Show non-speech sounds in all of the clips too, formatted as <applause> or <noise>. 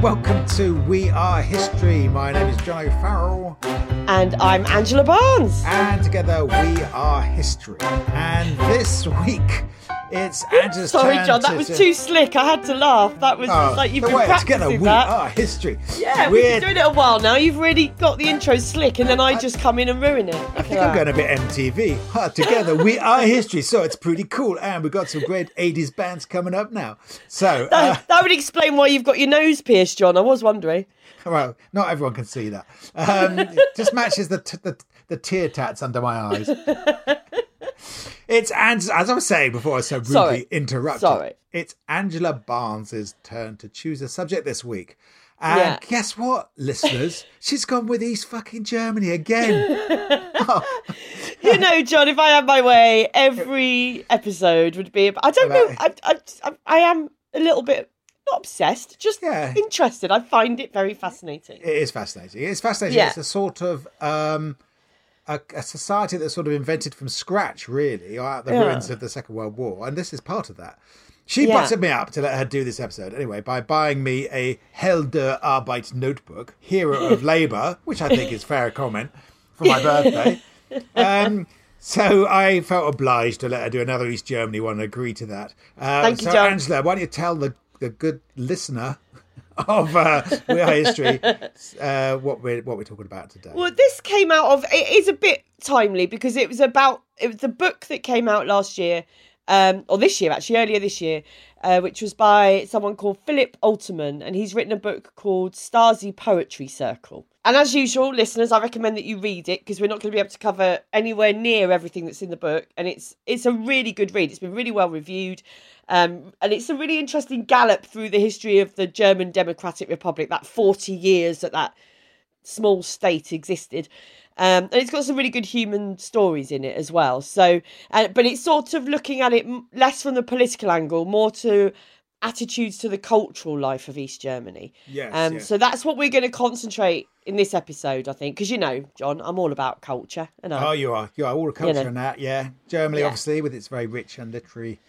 welcome to We Are History. My name is John O'Farrell, And I'm Angela Barnes. and together we are history. And this week, it's Sorry, John, that was too slick. I had to laugh. That was Oh, like you've been way practicing together we that. are history. Yeah, we've We're- been doing it a while now. You've really got the intro slick, and then I just come in and ruin it. I think I'm going a bit MTV. Ha, together we <laughs> are history, so it's pretty cool. And we've got some great 80s bands coming up now. So, uh, That, that would explain why you've got your nose pierced, John. I was wondering. well, not everyone can see that. Um, it <laughs> just matches the, t- the the tear tats under my eyes. <laughs> It's as I was saying before, I so rudely Sorry. interrupted. Sorry. It's Angela Barnes's turn to choose a subject this week. And Yeah. guess what, listeners? <laughs> She's gone with East fucking Germany again. <laughs> You know, John, if I had my way, every episode would be. I don't know. I, I, I, I am a little bit not obsessed, just Yeah. interested. I find it very fascinating. It is fascinating. It's fascinating. Yeah. It's a sort of um, a, a society that's sort of invented from scratch, really, or out the Yeah. ruins of the Second World War, and this is part of that. She Yeah. butted me up to let her do this episode anyway by buying me a Held der Arbeit notebook, Hero of <laughs> Labour, which I think is fair comment for my birthday. <laughs> Um, so I felt obliged to let her do another East Germany one and agree to that. Uh, Thank you, so John. Angela, why don't you tell the, the good listener of uh, We Are History uh, what we're what we're talking about today? Well, this came out of it is a bit timely because it was about it was the book that came out last year, um, or this year actually earlier this year, uh, which was by someone called Philip Oltermann, and he's written a book called Stasi Poetry Circle. And as usual, listeners, I recommend that you read it because we're not going to be able to cover anywhere near everything that's in the book, and it's it's a really good read. It's been really well reviewed. Um, and it's a really interesting gallop through the history of the German Democratic Republic, that 40 years that that small state existed. Um, and it's got some really good human stories in it as well. So, uh, but it's sort of looking at it less from the political angle, more to attitudes to the cultural life of East Germany. Yes, Um, yes. So that's what we're going to concentrate in this episode, I think, because you know, John, I'm all about culture. And Oh, you are. You are all culture know. in that, yeah. Germany, Yeah. obviously, with its very rich and literary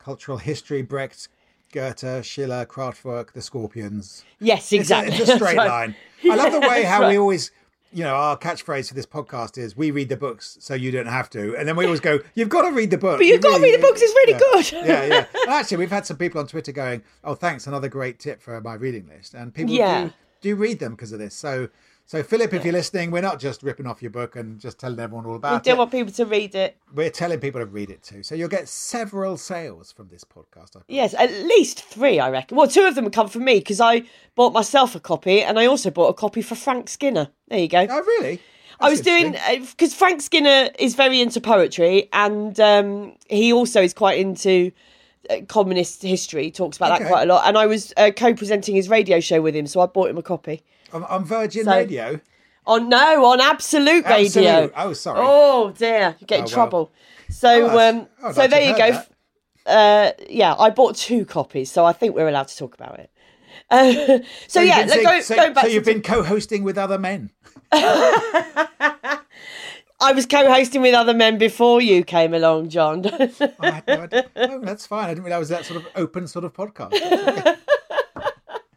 cultural history. Brecht, Goethe, Schiller, Kraftwerk, the Scorpions. yes, It's a- exactly. It's a, <laughs> straight right. line. I love the way how right. we always, you know, our catchphrase for this podcast is "We read the books, so you don't have to," and then we always go, "You've got to read the book." But You you've got to read the books. It's really yeah. good. yeah, yeah. And actually, we've had some people on Twitter going, "Oh, thanks, another great tip for my reading list," and people Yeah. do do read them because of this. So, so Philip, if you're listening, we're not just ripping off your book and just telling everyone all about it. We do it. want people to read it. We're telling people to read it too. So you'll get several sales from this podcast. I Yes, at least three, I reckon. Well, two of them come from me because I bought myself a copy, and I also bought a copy for Frank Skinner. There you go. Oh, really? I was doing because Frank Skinner is very into poetry, and um, he also is quite into uh, communist history. He talks about Okay. that quite a lot. And I was uh, co-presenting his radio show with him, so I bought him a copy. On, on Virgin So- Radio. On no, on Absolute Radio. Absolute. Oh, sorry. Oh dear, you get in well. trouble. So, Oh, um, oh, so there you go. Uh, yeah, I bought two copies, so I think we're allowed to talk about it. <laughs> Uh, so, you've yeah, been go, so, going back so you've been co-hosting with other men. <laughs> I was co-hosting with other men before you came along, John. Oh, no. Oh, that's fine. I didn't realize that sort of open sort of podcast.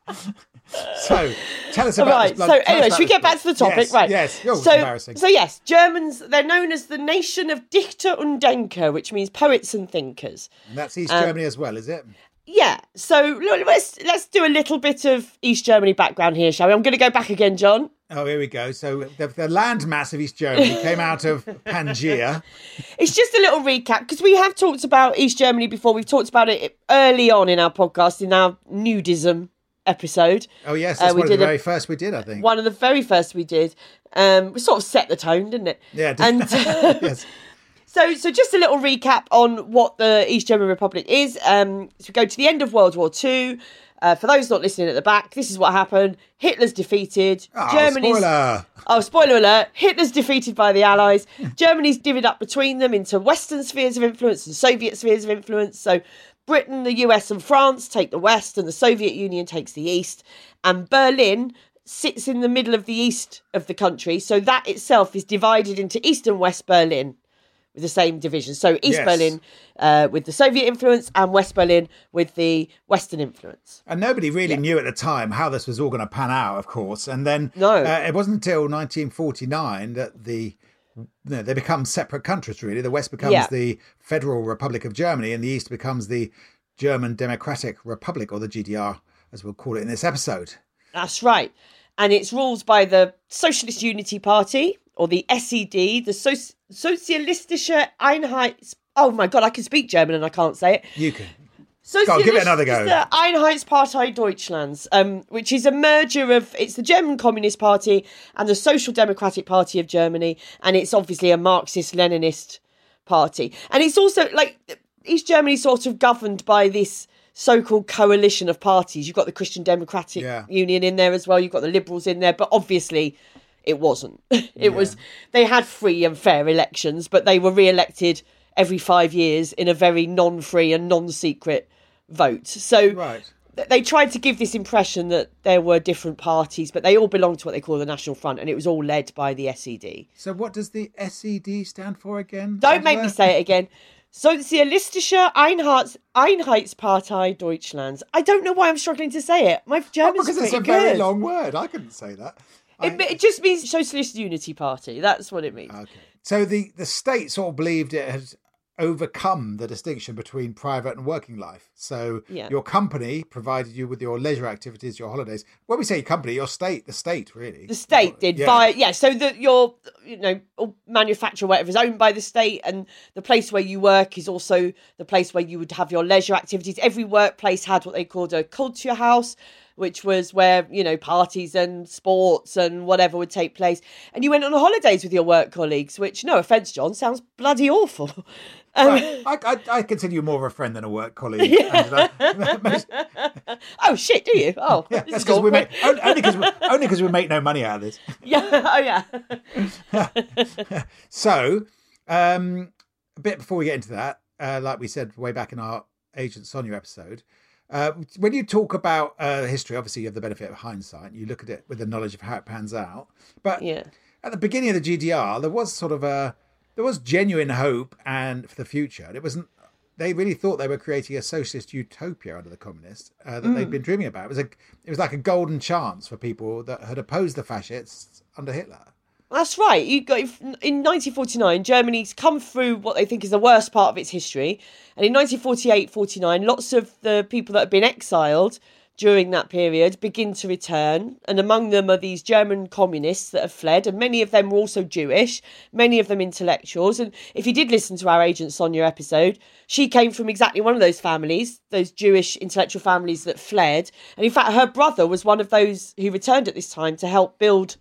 <laughs> <laughs> so, tell us about right. blood- So anyway, should we get back to the topic? Yes, right. Yes. Oh, so, so yes, Germans. They're known as the nation of Dichter und Denker, which means poets and thinkers. And that's East um, Germany as well, is it? Yeah. So let's let's do a little bit of East Germany background here, shall we? I'm going to go back again, John. Oh, here we go. So the, the land mass of East Germany came out of <laughs> Pangaea. It's just a little recap because we have talked about East Germany before. We've talked about it early on in our podcast in our nudism episode. Oh, yes. Uh, we one of the did a- very first we did, I think. One of the very first we did. Um, we sort of set the tone, didn't it? Yeah. And <laughs> yes. <laughs> So, so just a little recap on what the East German Republic is. Um, so we go to the end of World War Two. Uh, for those not listening at the back, this is what happened. Hitler's defeated. Oh, Germany's spoiler. oh, spoiler alert! Hitler's defeated by the Allies. Germany's divvied up between them into Western spheres of influence and Soviet spheres of influence. So Britain, the US, and France take the West, and the Soviet Union takes the East. And Berlin sits in the middle of the east of the country. So that itself is divided into East and West Berlin with the same division. So East Yes. Berlin uh, with the Soviet influence and West Berlin with the Western influence. And nobody really knew at the time how this was all going to pan out, of course. And then No. uh, it wasn't until 1949 that the you know, they become separate countries. Really, the West becomes Yeah. the Federal Republic of Germany, and the East becomes the German Democratic Republic, or the GDR, as we'll call it in this episode. That's right. And it's ruled by the Socialist Unity Party, or the SED, the so- Sozialistische Einheits. Oh my God, I can speak German and I can't say it. You can. On, give it another go. Sozialistische Einheitspartei Deutschlands, um, which is a merger of it's the German Communist Party and the Social Democratic Party of Germany, and it's obviously a Marxist-Leninist party, and it's also like East Germany sort of governed by this so-called coalition of parties. You've got the Christian Democratic Yeah. Union in there as well. You've got the Liberals in there, but obviously. It wasn't. <laughs> It was. They had free and fair elections, but they were re-elected every five years in a very non-free and non-secret vote. So Right. they tried to give this impression that there were different parties, but they all belonged to what they call the National Front, and it was all led by the SED. So, what does the SED stand for again? Don't make me say it again. So Sozialistische Einheits Einheitspartei Deutschlands. I don't know why I'm struggling to say it. My German Oh, because it's a very long word. I couldn't say that. I- It, it just means Socialist Unity Party. That's what it means. Okay. So the the state sort of believed it had overcome the distinction between private and working life. So Yeah. your company provided you with your leisure activities, your holidays. When we say company, your state, the state, really. The state did Yeah. via yeah. So that your you know manufacturer whatever is owned by the state, and the place where you work is also the place where you would have your leisure activities. Every workplace had what they called a culture house, which was where you know parties and sports and whatever would take place. And you went on holidays with your work colleagues, which no offense, John, sounds bloody awful. <laughs> Um, Right. I, I, I consider you more of a friend than a work colleague. <laughs> Angela. <laughs> Most- oh shit, do you? Oh, yeah, that's because we make only- only because we, we make no money out of this. yeah. Oh yeah. So, um, a bit before we get into that, uh, like we said way back in our Agent Sonia episode, uh, when you talk about uh, history, obviously you have the benefit of hindsight. You look at it with the knowledge of how it pans out. But Yeah. at the beginning of the GDR, there was sort of a there was genuine hope and for the future. It wasn't. They really thought they were creating a socialist utopia under the communists uh, that they'd been dreaming about. It was a, it was like a golden chance for people that had opposed the fascists under Hitler. That's right. You got in 1949, Germany's come through what they think is the worst part of its history, and in 1948-49, lots of the people that have been exiled during that period begin to return, and among them are these German communists that have fled, and many of them were also Jewish, many of them intellectuals. And if you did listen to our Agent Sonia episode, she came from exactly one of those families, those Jewish intellectual families that fled, and in fact, her brother was one of those who returned at this time to help build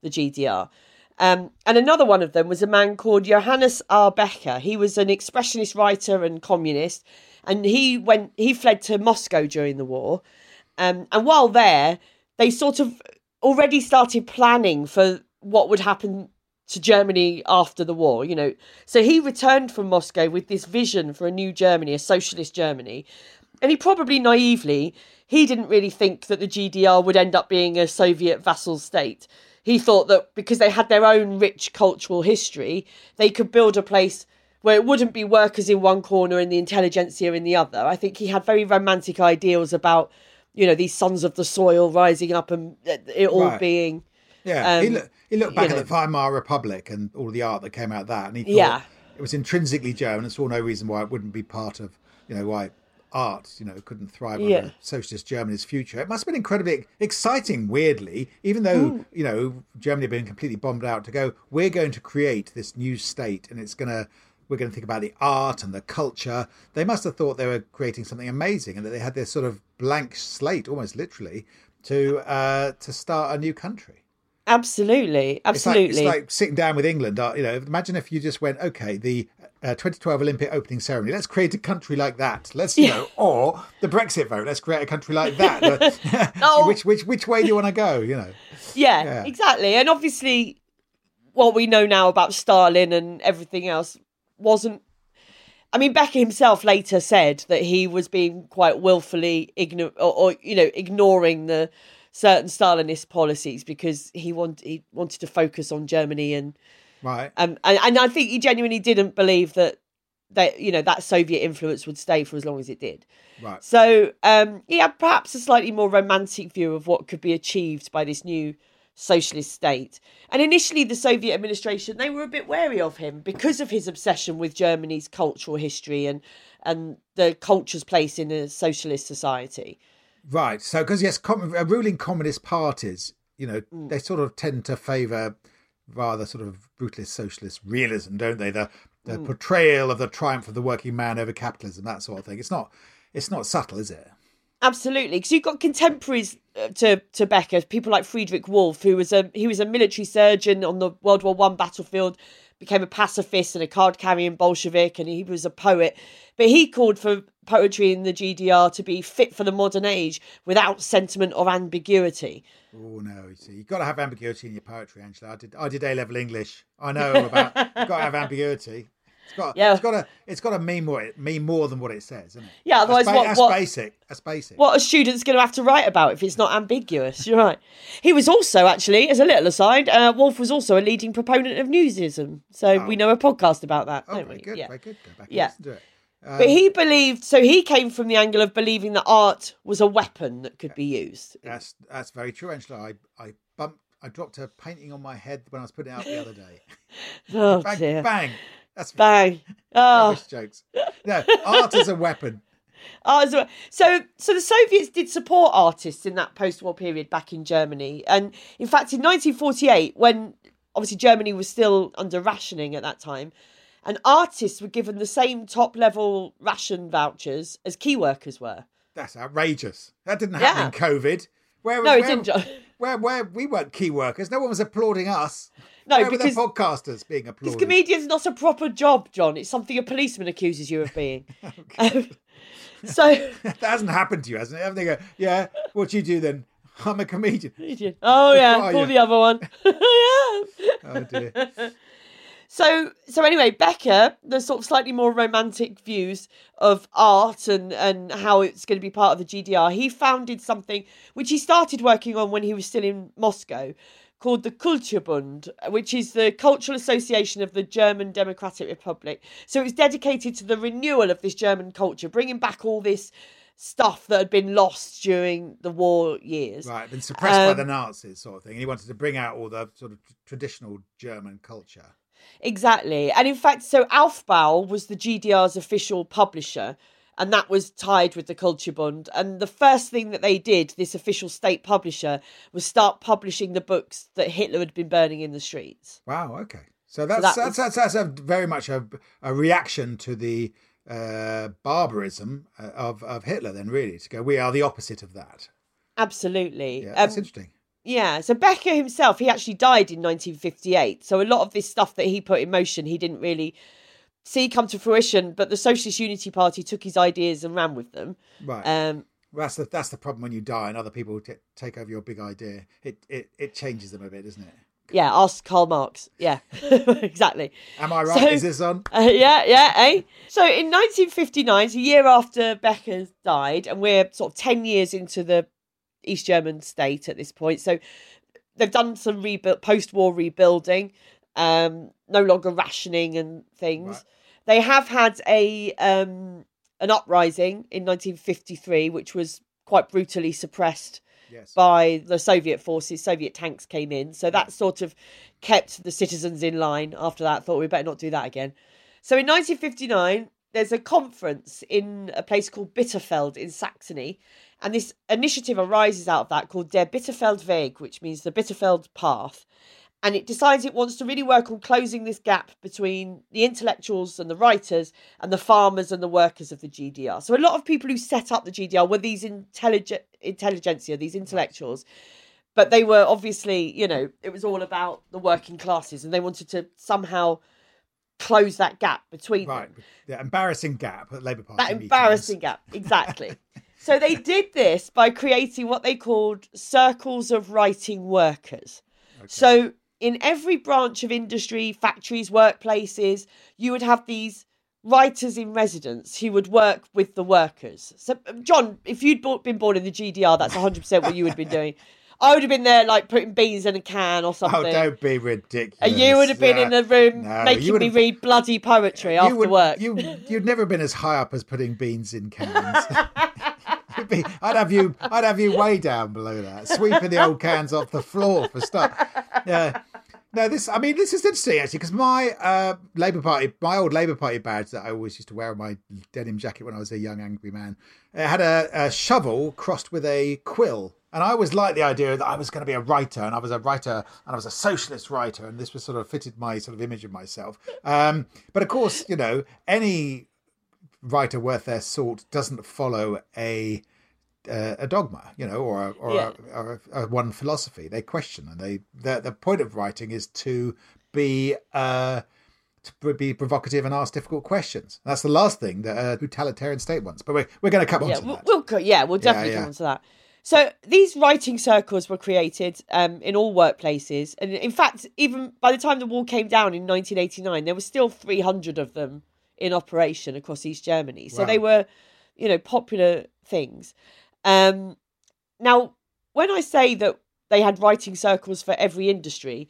the GDR. Um, and another one of them was a man called Johannes R. Becher. He was an expressionist writer and communist, and he went he fled to Moscow during the war. Um, and while there, they sort of already started planning for what would happen to Germany after the war, you know. So he returned from Moscow with this vision for a new Germany, a socialist Germany. And he probably naively, he didn't really think that the GDR would end up being a Soviet vassal state. He thought that because they had their own rich cultural history, they could build a place where it wouldn't be workers in one corner and the intelligentsia in the other. I think he had very romantic ideals about, you know, these sons of the soil rising up and it all Right. being. Yeah, he, Um, look, he looked back at know. the Weimar Republic and all the art that came out of that, and he thought Yeah. it was intrinsically German and saw no reason why it wouldn't be part of, you know, why art, you know, couldn't thrive Yeah. under socialist Germany's future. It must have been incredibly exciting, weirdly, even though, you know, Germany had been completely bombed out to go, we're going to create this new state and it's going to, we're going to think about the art and the culture. They must have thought they were creating something amazing and that they had this sort of blank slate, almost literally, to uh, to start a new country. Absolutely, It's like, absolutely. it's like sitting down with England. Uh, you know, imagine if you just went, okay, the uh, 2012 Olympic opening ceremony. Let's create a country like that. Let's, you know, or the Brexit vote. Let's create a country like that. <laughs> <laughs> Oh. which which which way do you want to go? You know, yeah, Yeah. exactly. And obviously, what we know now about Stalin and everything else wasn't. I mean, Becher himself later said that he was being quite willfully igno- or, or you know, ignoring the certain Stalinist policies because he wanted he wanted to focus on Germany and Right. Um, and, and I think he genuinely didn't believe that that you know that Soviet influence would stay for as long as it did. Right. So um, he had perhaps a slightly more romantic view of what could be achieved by this new socialist state. And initially, the Soviet administration they were a bit wary of him because of his obsession with Germany's cultural history and and the culture's place in a socialist society. Right. So, because yes, com- uh, ruling communist parties, you know, Mm. they sort of tend to favour rather sort of brutalist socialist realism, don't they? The the Mm. portrayal of the triumph of the working man over capitalism, that sort of thing. It's not, it's not subtle, is it? Absolutely, because you've got contemporaries uh, to to Becher, people like Friedrich Wolf, who was a he was a military surgeon on the World War One battlefield, became a pacifist and a card carrying Bolshevik, and he was a poet. But he called for poetry in the GDR to be fit for the modern age without sentiment or ambiguity. Oh no! You see, you've got to have ambiguity in your poetry, Angela. I did, I did A level English. I know about. <laughs> you've got to have ambiguity. It's got, Yeah. it's got to, it's got to mean more, mean more than what it says, isn't it? Yeah, otherwise that's, ba- what- that's what- basic. That's basic. What a student's going to have to write about if it's not ambiguous? You're right. He was also, actually, as a little aside, uh, Wolf was also a leading proponent of nudism. So we know a podcast about that, Oh, don't very we? good, yeah. very good. Go back and Yeah. listen to it. Um, But he believed, so he came from the angle of believing that art was a weapon that could be used. That's that's very true, Angela. I I bumped, I dropped a painting on my head when I was putting it out the other day. <laughs> Oh, bang, dear. bang. That's Bang. Oh, jokes. No, art is a weapon. <laughs> art as. So, so the Soviets did support artists in that post-war period back in Germany, and in fact, in 1948, when obviously Germany was still under rationing at that time, and artists were given the same top-level ration vouchers as key workers were. That's outrageous. That didn't happen Yeah. in COVID. Where, No, it didn't. John. <laughs> Where, where we weren't key workers. No one was applauding us. No, where because were the podcasters being applauded. Because comedian's not a proper job, John. It's something a policeman accuses you of being. <laughs> <laughs> Um, so, that hasn't happened to you, hasn't it? They go, yeah. What do you do then? I'm a comedian. oh yeah, call you? the other one. yeah. Oh dear. So, so anyway, Becher, the sort of slightly more romantic views of art and and how it's going to be part of the GDR. He founded something which he started working on when he was still in Moscow, called the Kulturbund, which is the cultural association of the German Democratic Republic. So it was dedicated to the renewal of this German culture, bringing back all this stuff that had been lost during the war years. Right, been suppressed by Um, the Nazis, sort of thing. And he wanted to bring out all the sort of traditional German culture. Exactly. And in fact, so Aufbau was the GDR's official publisher, and that was tied with the Kulturbund. And the first thing that they did, this official state publisher, was start publishing the books that Hitler had been burning in the streets. Wow. Okay. So that's that that's, that's that's a very much a, a reaction to the uh, barbarism uh, of of Hitler. Then really to go, we are the opposite of that. Absolutely. Yeah, that's Um, interesting. Yeah, so Becher himself, he actually died in 1958. So a lot of this stuff that he put in motion, he didn't really see come to fruition, but the Socialist Unity Party took his ideas and ran with them. Right. Um, Well, that's the that's the problem when you die and other people t- take over your big idea. It it it changes them a bit, doesn't it? yeah, ask Karl Marx. Yeah, <laughs> exactly. Am I right? So- Is this on? Uh, yeah, yeah, eh? So in 1959, so a year after Becher died, and we're sort of 10 years into the East German state at this point. So they've done some rebuild, post-war rebuilding, um, no longer rationing and things. Right. They have had a um, an uprising in 1953, which was quite brutally suppressed Yes. by the Soviet forces. Soviet tanks came in, so that sort of kept the citizens in line. After that, thought we better not do that again. So in 1959, there's a conference in a place called Bitterfeld in Saxony, and this initiative arises out of that called Der Bitterfeld Weg, which means the Bitterfeld Path. And it decides it wants to really work on closing this gap between the intellectuals and the writers and the farmers and the workers of the GDR. So a lot of people who set up the GDR were these intelligent intelligentsia, these intellectuals, but they were obviously, you know, it was all about the working classes, and they wanted to somehow close that gap between them Right. The embarrassing gap at Labour Party. that meetings. embarrassing gap exactly <laughs> so they did this by creating what they called circles of writing workers so in every branch of industry factories workplaces you would have these writers in residence who would work with the workers so um, john if you'd been born in the gdr that's 100% what you would have been doing I would have been there like putting beans in a can or something. Oh, don't be ridiculous. and you would have been in Yeah. the room No, making me read bloody poetry after would, work. You, you'd never been as high up as putting beans in cans. <laughs> You'd be, I'd have you. I'd have you way down below that, sweeping the old cans off the floor for stuff. Yeah. No, this. I mean, this is interesting actually because my uh, Labour Party, my old Labour Party badge that I always used to wear on my denim jacket when I was a young angry man, it had a, a shovel crossed with a quill. And I always liked the idea that I was going to be a writer, and I was a writer, and I was a socialist writer, and this was sort of fitted my sort of image of myself. Um, but of course, you know, any writer worth their salt doesn't follow a uh, a dogma, you know, or a, or, Yeah. a, or a, a one philosophy. They question, and they the the point of writing is to be uh, to be provocative and ask difficult questions. That's the last thing that a totalitarian state wants. But we're we're going to come on to we'll, that. we'll yeah, we'll definitely yeah. come on to that. So these writing circles were created um, in all workplaces, and in fact, even by the time the wall came down in 1989, there were still 300 of them in operation across East Germany. So Wow. they were, you know, popular things. Um, now, when I say that they had writing circles for every industry,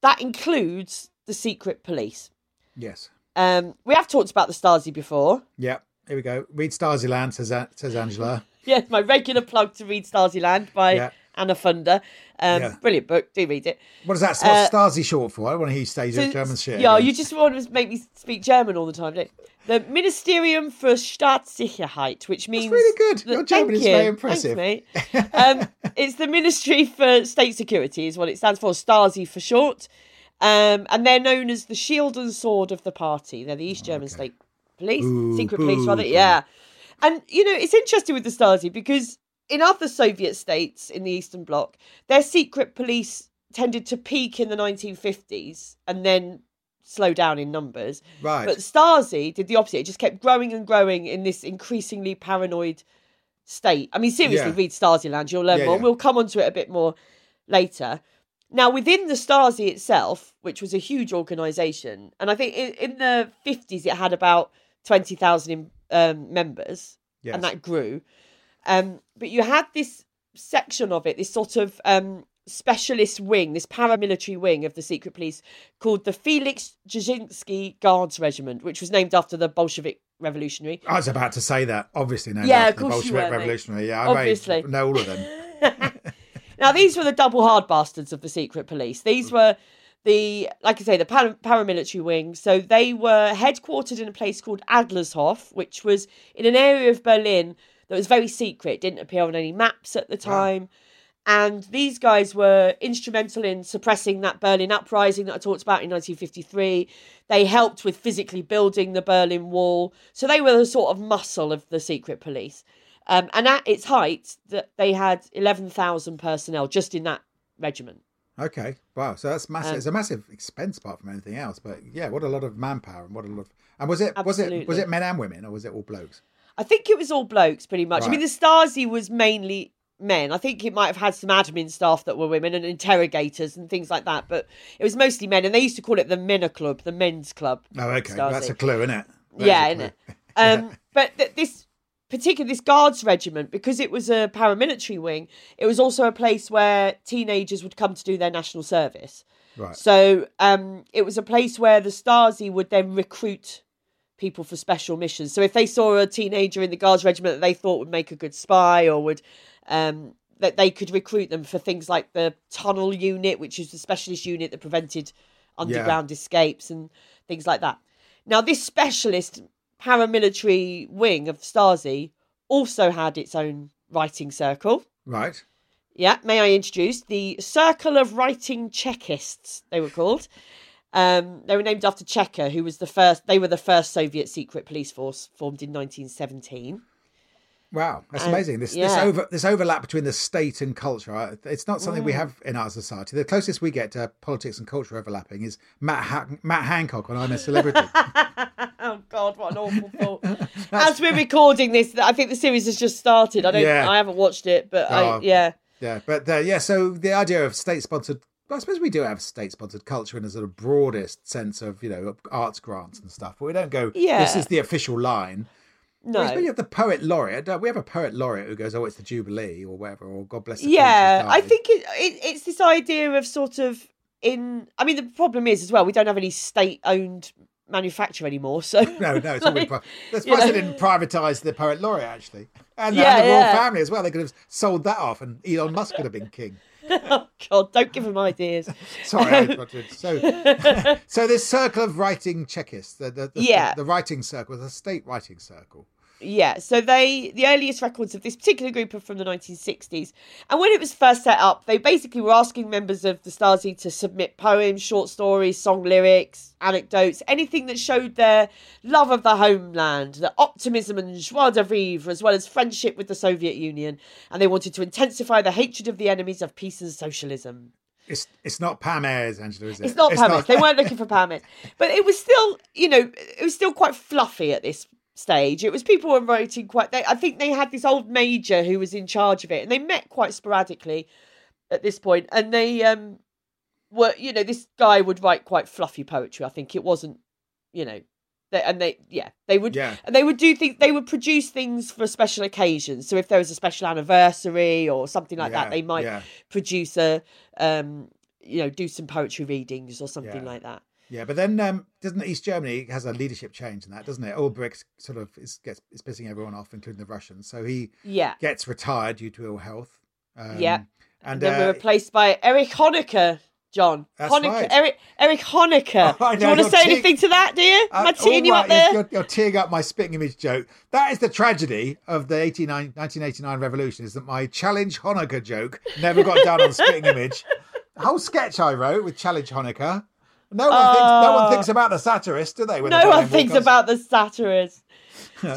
that includes the secret police. yes. Um, we have talked about the Stasi before. Yeah. Here we go. Read Stasi Land, says, says Angela. <laughs> yes, my regular plug to read Stasi Land by Yeah. Anna Funder. Um, Yeah. Brilliant book. Do read it. What is that? What's Uh, Stasi short for? I want to hear say your German shit. Yeah, again. you just want to make me speak German all the time, don't you? The Ministerium für Staatssicherheit, which means really good. Your German is very you. impressive. Thanks, mate. <laughs> um, it's the Ministry for State Security, is what it stands for. Stasi for short. Um, and they're known as the shield and sword of the party. They're the East German State Police, Boo, secret police, rather. Yeah. And, you know, it's interesting with the Stasi because in other Soviet states in the Eastern Bloc, their secret police tended to peak in the 1950s and then slow down in numbers. Right. But Stasi did the opposite. It just kept growing and growing in this increasingly paranoid state. I mean, seriously, Yeah. read Stasi Land, you'll learn Yeah, more. yeah. We'll come onto it a bit more later. Now, within the Stasi itself, which was a huge organisation, and I think in, in the 50s it had about 20,000 um, members, yes. and that grew. Um, but you had this section of it, this sort of um, specialist wing, this paramilitary wing of the secret police called the Felix Dzerzhinsky Guards Regiment, which was named after the Bolshevik revolutionary. I was about to say that. Obviously, no. Yeah, the course you Bolshevik were, mate. Revolutionary. Yeah, I Obviously. know all of them. <laughs> Now, these were the double hard bastards of the secret police. These were the, like I say, the para- paramilitary wing. So they were headquartered in a place called Adlershof, which was in an area of Berlin that was very secret, didn't appear on any maps at the time. And these guys were instrumental in suppressing that Berlin uprising that I talked about in 1953. They helped with physically building the Berlin Wall. So they were the sort of muscle of the secret police. Um, and at its height, that they had 11,000 personnel just in that regiment. Okay. Wow. So that's massive. Um, it's a massive expense apart from anything else. But yeah, what a lot of manpower and what a lot of. And was it was it was it men and women or was it all blokes? I think it was all blokes pretty much. I mean, the Right. Stasi was mainly men. I think it might have had some admin staff that were women and interrogators and things like that, but it was mostly men. And they used to call it the Männer Club, the men's club. Oh, okay. Stasi. That's a clue, isn't it? yeah, isn't it? Um, <laughs> but th- this particular this guards regiment, because it was a paramilitary wing, it was also a place where teenagers would come to do their national service. Right. So um, it was a place where the Stasi would then recruit people for special missions. So if they saw a teenager in the Guards regiment that they thought would make a good spy or would um, that they could recruit them for things like the tunnel unit, which is the specialist unit that prevented underground escapes and things like that. Now this specialist paramilitary wing of Stasi also had its own writing circle. Right. Yeah, may I introduce the Circle of Writing Chekists? They were called. Um, they were named after Cheka, who was the first. They were the first Soviet secret police force formed in 1917. Wow, that's Um, amazing. This this over this overlap between the state and culture. It's not something Mm. we have in our society. The closest we get to politics and culture overlapping is Matt Han- Matt Hancock on I'm a Celebrity. <laughs> oh God, what an awful thought! <laughs> As we're recording this, I think the series has just started. I don't. Yeah. I haven't watched it, but I, Oh. yeah. yeah, but uh, yeah. So the idea of state I suppose we do have state sponsored culture in a sort of broadest sense of you know arts grants and stuff, but we don't go. Yeah. This is the official line. No. Well, you have the poet laureate. Uh, we have a poet laureate who goes, "Oh, it's the Jubilee" or whatever, or God bless the yeah, I think it, it, it's this idea of sort of in. I mean, the problem is as well we don't have any state-owned manufacture anymore. So <laughs> No, no, it's all <laughs> Like, pri- That's why they didn't privatise the poet laureate actually, and, Yeah, and the royal yeah. family as well. They could have sold that off, and Elon Musk could have been king. <laughs> oh God, don't give him ideas. <laughs> Sorry, I <laughs> interrupted. So, so this circle of writing Chekists, the the, the, Yeah. the writing circle, the state writing circle. Yeah, so they the earliest records of this particular group are from the 1960s, and when it was first set up, they basically were asking members of the Stasi to submit poems, short stories, song lyrics, anecdotes, anything that showed their love of the homeland, the optimism and joie de vivre, as well as friendship with the Soviet Union, and they wanted to intensify the hatred of the enemies of peace and socialism. It's it's not Pam Ayres, Angela, is it? It's not Pamela. They weren't looking for Pamela, but it was still, you know, it was still quite fluffy at this stage. It was people were writing quite. They, I think they had this old major who was in charge of it, and they met quite sporadically at this point. and they um were, you know, this guy would write quite fluffy poetry. I think it wasn't, you know. They, and they, yeah, they would, Yeah. and they would do things. They would produce things for special occasions. So if there was a special anniversary or something like Yeah, that, they might yeah. produce a, um, you know, do some poetry readings or something like that. Yeah, but then um, doesn't East Germany has a leadership change in that, doesn't it? Ulbricht sort of is gets is pissing everyone off, including the Russians. So he Yeah, gets retired due to ill health. Um, Yeah. and then uh, we're replaced by Eric Honecker. John, That's Honecker, right. Eric, Eric Honecker. <laughs> Oh, Do you want to say te- anything to that, do you? Am I Uh, teeing you all up right, there? You're, you're teeing up my spitting image joke. That is the tragedy of the 89, 1989 revolution is that my challenge Honecker joke never got done on spitting <laughs> image. The whole sketch I wrote with challenge Honecker. No one thinks. No one thinks about the satirist, do they? No one thinks about the satirist. <laughs>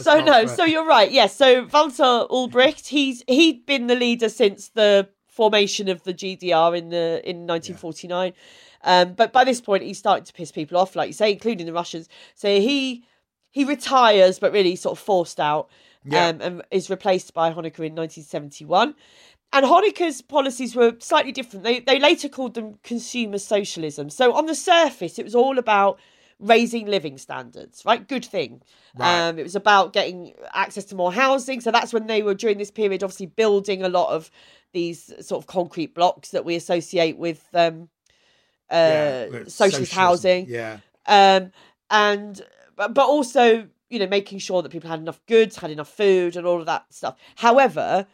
So no, so you're right. Yes, so Walter Ulbricht, he's he'd been the leader since the formation of the GDR in the in 1949. Um, but by this point, he's starting to piss people off, like you say, including the Russians. So he he retires, but really sort of forced out, Yeah. um, and is replaced by Honecker in 1971. And Honecker's policies were slightly different. They they later called them consumer socialism. So on the surface, it was all about raising living standards, right? Good thing. Right. Um, it was about getting access to more housing. So that's when they were during this period, obviously building a lot of these sort of concrete blocks that we associate with um, uh, Yeah, socialist socialism. housing Yeah, um, and but, but also you know making sure that people had enough goods, had enough food, and all of that stuff. However,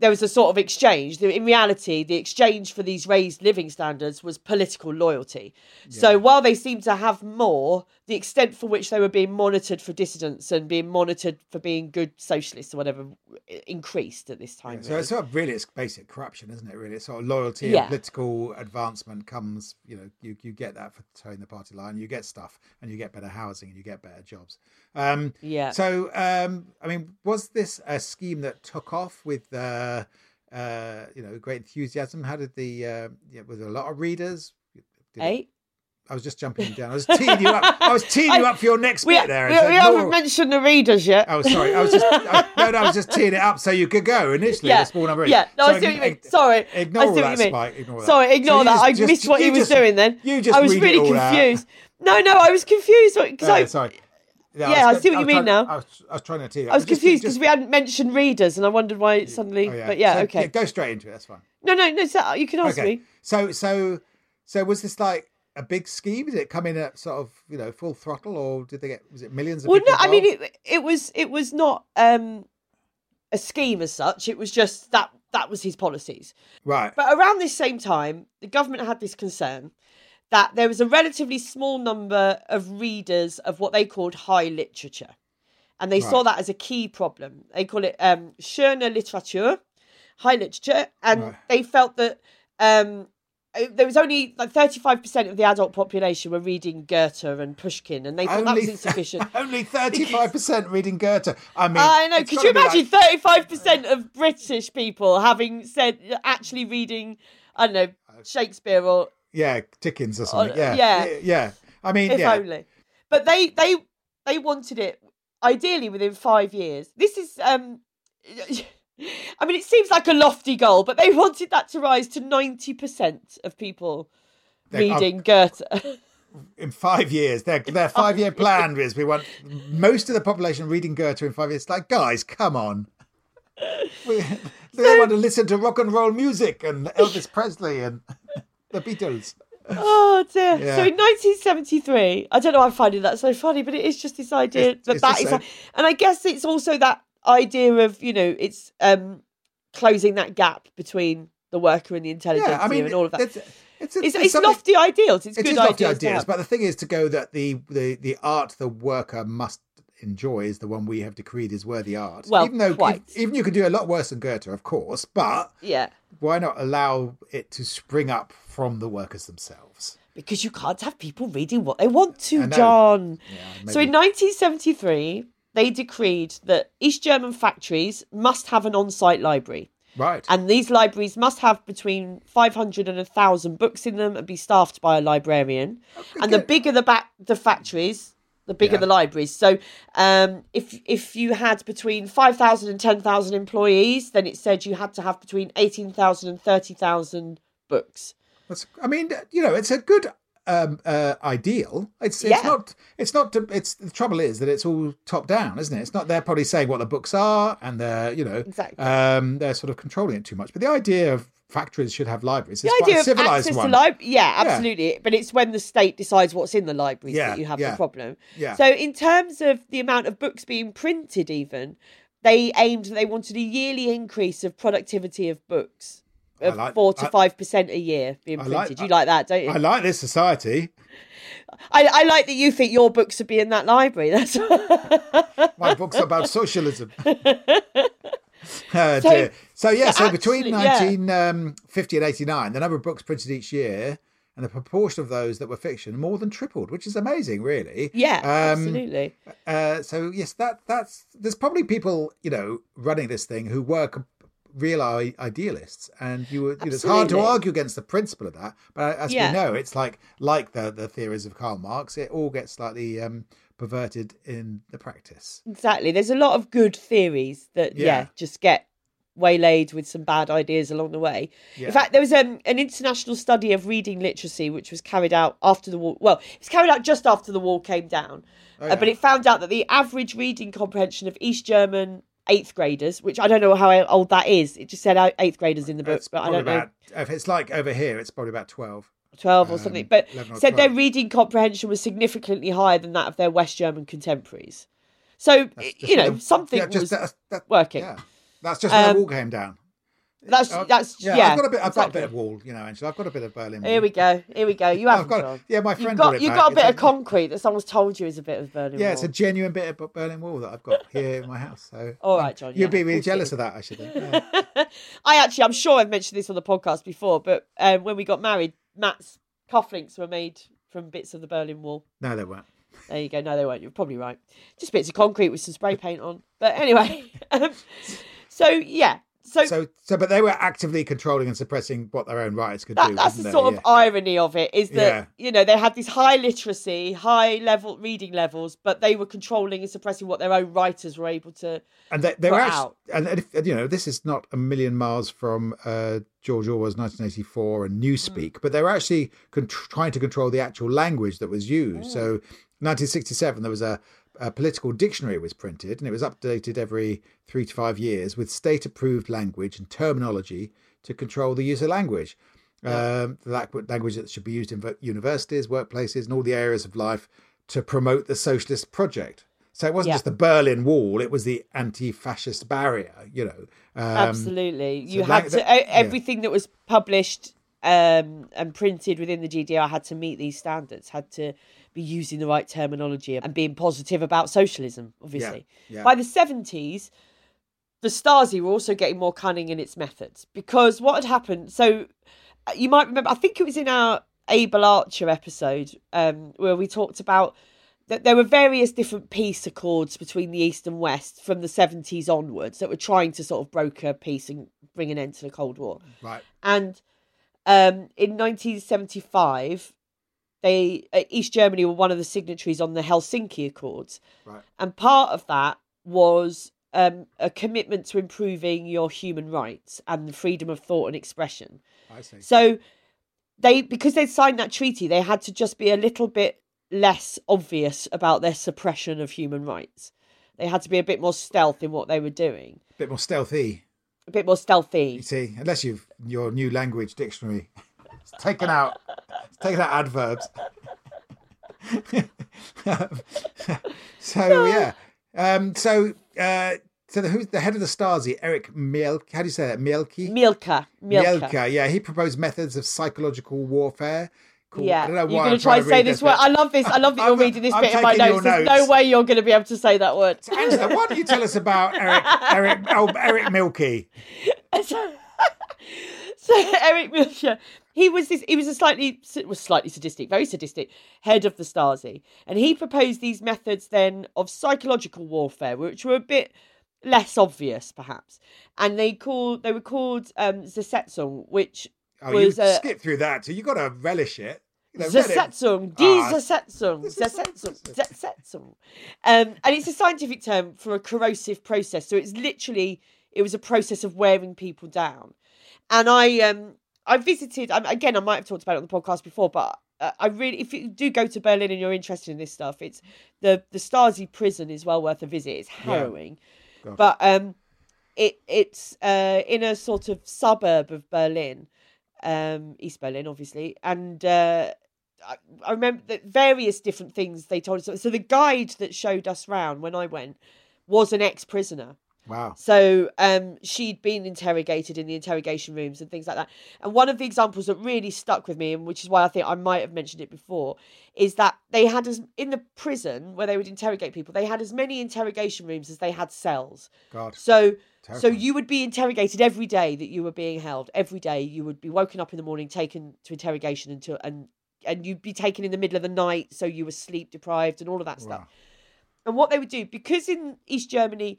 there was a sort of exchange. In reality, the exchange for these raised living standards was political loyalty. So while they seemed to have more, the extent for which they were being monitored for dissidents and being monitored for being good socialists or whatever increased at this time. so really. it's sort of really it's basic corruption, isn't it? Really, it's sort of loyalty Yeah. and political advancement comes. You know, you you get that for toeing the party line. You get stuff, and you get better housing, and you get better jobs. Um, yeah. So, um, I mean, was this a scheme that took off with, uh, uh, you know, great enthusiasm? How did the, uh, yeah, was there a lot of readers? Did Eight. I was just jumping down. I was teeing you up. I was teeing you <laughs> up for your next We, bit there. we said, haven't "No." mentioned the readers yet. Oh, sorry. I was just I, no, no. I was just teeing it up so you could go initially. Yeah, the small number. Yeah, no, I So see what you mean. Sorry, Ignore I see that, what you mean. Spike. Ignore that. Sorry, So ignore you that. just- I just- missed what he was just- doing then. You just I was really all out. confused. No, no, I was confused because Oh, I, sorry. Yeah, I was- see what you mean trying- now. I was, I was trying to tee you. I was. Just- confused because we hadn't mentioned readers, and I wondered why it suddenly. oh, But yeah, So, okay. Go straight into it. That's fine. No, no, no. So you can ask okay. me. So so so was this like a big scheme? Did it come in at sort of you know full throttle, or did they get was it millions of Well, no, I mean it. It was. It was not um, a scheme as such. It was just that that was his policies. right. But around this same time, the government had this concern that there was a relatively small number of readers of what they called high literature. And they saw that as a key problem. They call it um, schöne Literatur, high literature. And Right. they felt that um, there was only like 35% of the adult population were reading Goethe and Pushkin, and they thought that was insufficient. <laughs> only thirty-five percent reading Goethe. I mean, I know. Could you like- imagine thirty-five percent of British people having said actually reading, I don't know, Shakespeare or yeah, Dickens or something. Uh, yeah, yeah. yeah, yeah. I mean, if yeah, only. But they they they wanted it ideally within five years. This is um. <laughs> <laughs> I mean, it seems like a lofty goal, but they <laughs> wanted that to rise to ninety percent of people They- um, reading Goethe. <laughs> in five years. Their their five year plan is we want most of the population reading Goethe in five years. It's Like, guys, come on. We, they want to listen to rock and roll music and Elvis Presley and the Beatles. Oh dear. Yeah. So in 1973, I don't know. Why I'm finding that so funny, but it is just this idea It's- that it's that is, so- and I guess it's also that idea of you know it's um closing that gap between the worker and the intelligentsia Yeah, I mean, and all of that. It's, it's, It's, it's lofty ideals. It's It good is lofty ideas. but the thing is to go that the, the, the art the worker must enjoy is the one we have decreed is worthy art. Well, even though quite. ev- even you can do a lot worse than Goethe, of course, but yeah, why not allow it to spring up from the workers themselves? because you can't have people reading what they want to. John. Yeah, So in 1973, they decreed that East German factories must have an on-site library. right. And these libraries must have between 500 and 1,000 books in them and be staffed by a librarian. And the bigger the back the factories, the bigger Yeah. the libraries. So um, if if you had between 5,000 and 10,000 employees, then it said you had to have between 18,000 and 30,000 books. That's, I mean, you know, it's a good um, uh, ideal. It's it's Yeah. not it's not to- it's the trouble is that it's all top down, isn't it? It's not they're probably saying what the books are and they're you know Exactly. um, they're sort of controlling it too much. But the idea of factories should have libraries is The idea a of access one. to library, yeah, absolutely. But it's when the state decides what's in the libraries Yeah, that you have yeah. the problem. Yeah. So, in terms of the amount of books being printed, even they aimed they wanted a yearly increase of productivity of books of like- four to five percent a year being I printed. like- you like that, don't you? I like this society. I, I like that you think your books would be in that library. That's <laughs> My book's about socialism. <laughs> <laughs> Oh, So- so yeah, so between Absolutely, yeah. 1950 and 89, the number of books printed each year and the proportion of those that were fiction more than tripled, which is amazing, really. yeah, Um, absolutely. Uh, so yes, that that's there's probably people you know running this thing who were com- real I- idealists, and you, were, you know, it's hard to argue against the principle of that. But as Yeah. we know, it's like like the the theories of Karl Marx, it all gets slightly um, perverted in the practice. Exactly. There's a lot of good theories that yeah, Yeah. just get waylaid with some bad ideas along the way. Yeah. In fact, there was um, an international study of reading literacy which was carried out after the wall. Well, it was carried out just after the wall came down, Oh, uh, but it found out that the average reading comprehension of East German eighth graders, which I don't know how old that is, it just said uh, eighth graders in the book, It's but I don't know. if it's like over here, it's probably about twelve. 12 or um, something, but 11 or said their reading comprehension was significantly higher than that of their West German contemporaries. So, just you know, something yeah, just was that, that, working. Yeah, that's just Um, the wall came down. That's Uh, that's yeah, yeah. I've got a bit. I've got a bit of wall, you know, Angela. I've got a bit of Berlin. Wall. Here we go. Here we go. You <laughs> have got. Yeah, my You've friend got you've got a It's bit of concrete that someone's told you is a bit of Berlin Yeah, it's a genuine bit of Berlin Wall that I've got <laughs> here in my house. So, All right, John, you'd yeah, be really jealous of that, I should think. Yeah. <laughs> I actually, I'm sure I've mentioned this on the podcast before, but um, when we got married, Matt's cufflinks were made from bits of the Berlin Wall. no, they weren't. There you go. No, they weren't. You're probably right. Just bits of concrete with some spray paint on. But anyway, um, so yeah, so, So, so, but they were actively controlling and suppressing what their own writers could that, do. that's the sort of Yeah. irony of it is that Yeah. you know they had these high literacy, high level reading levels, but they were controlling and suppressing what their own writers were able to. and they, they were actually, out. and if, you know, this is not a million miles from uh, George Orwell's 1984 and Newspeak, but they were actually con- trying to control the actual language that was used. So, 1967, there was a, a political dictionary was printed, and it was updated every three to five years with state-approved language and terminology to control the use of language. Um, the language that should be used in universities, workplaces, and all the areas of life to promote the socialist project. So it wasn't Yeah. just the Berlin Wall; it was the anti-fascist barrier. You know, um, Absolutely, you so had that- to everything that was published um, and printed within the GDR had to meet these standards, had to be using the right terminology and being positive about socialism. Obviously, yeah. by the seventies, the Stasi were also getting more cunning in its methods because what had happened. So uh, you might remember, I think it was in our Able Archer episode um, where we talked about that there were various different peace accords between the East and West from the 70s onwards that were trying to sort of broker peace and bring an end to the Cold War. right. And um, in 1975, they uh, East Germany were one of the signatories on the Helsinki Accords, Right. and part of that was um, a commitment to improving your human rights and the freedom of thought and expression. I see. So they because they'd signed that treaty, they had to just be a little bit less obvious about their suppression of human rights. They had to be a bit more stealth in what they were doing, A bit more stealthy. a bit more stealthy. You see, unless you've your new language dictionary <laughs> it's taken out, it's taken out adverbs. <laughs> so yeah, um, so uh, so the who's the head of the Stasi, Eric Mielke? How do you say that? Mielke. Milka, Milka. Mielke, yeah, he proposed methods of psychological warfare. Called, Yeah, I don't know you're going to try and say read this word. I love this. I love that you're reading this I'm bit in my notes. There's notes. no way you're going to be able to say that word. Angela, why don't you tell us about Eric Eric oh, Eric Milky? <laughs> so, <laughs> so Eric Milcher, he was this. He was a slightly was slightly sadistic, very sadistic head of the Stasi, and he proposed these methods then of psychological warfare, which were a bit less obvious, perhaps. And they called they were called um, Zersetzung, which Oh, you was uh, skip through that, so you got to relish it. You know, let it- Zersetzung, die Ah. Zersetzung, Zersetzung. Um, and it's a scientific term for a corrosive process. So it's literally, it was a process of wearing people down. And I, um, I visited, um, again, I might have talked about it on the podcast before, but uh, I really, if you do go to Berlin and you're interested in this stuff, it's the, the Stasi prison is well worth a visit. It's harrowing. God. But, um, it, it's uh, in a sort of suburb of Berlin, um, East Berlin, obviously, and uh, I, I remember that various different things they told us. So the guide that showed us round when I went was an ex-prisoner. Wow. So um, she'd been interrogated in the interrogation rooms and things like that. And one of the examples that really stuck with me, and which is why I think I might have mentioned it before, is that they had as in the prison where they would interrogate people, they had as many interrogation rooms as they had cells. God. So so you would be interrogated every day that you were being held. Every day you would be woken up in the morning, taken to interrogation until and and you'd be taken in the middle of the night, so you were sleep deprived and all of that stuff. And what they would do, because in East Germany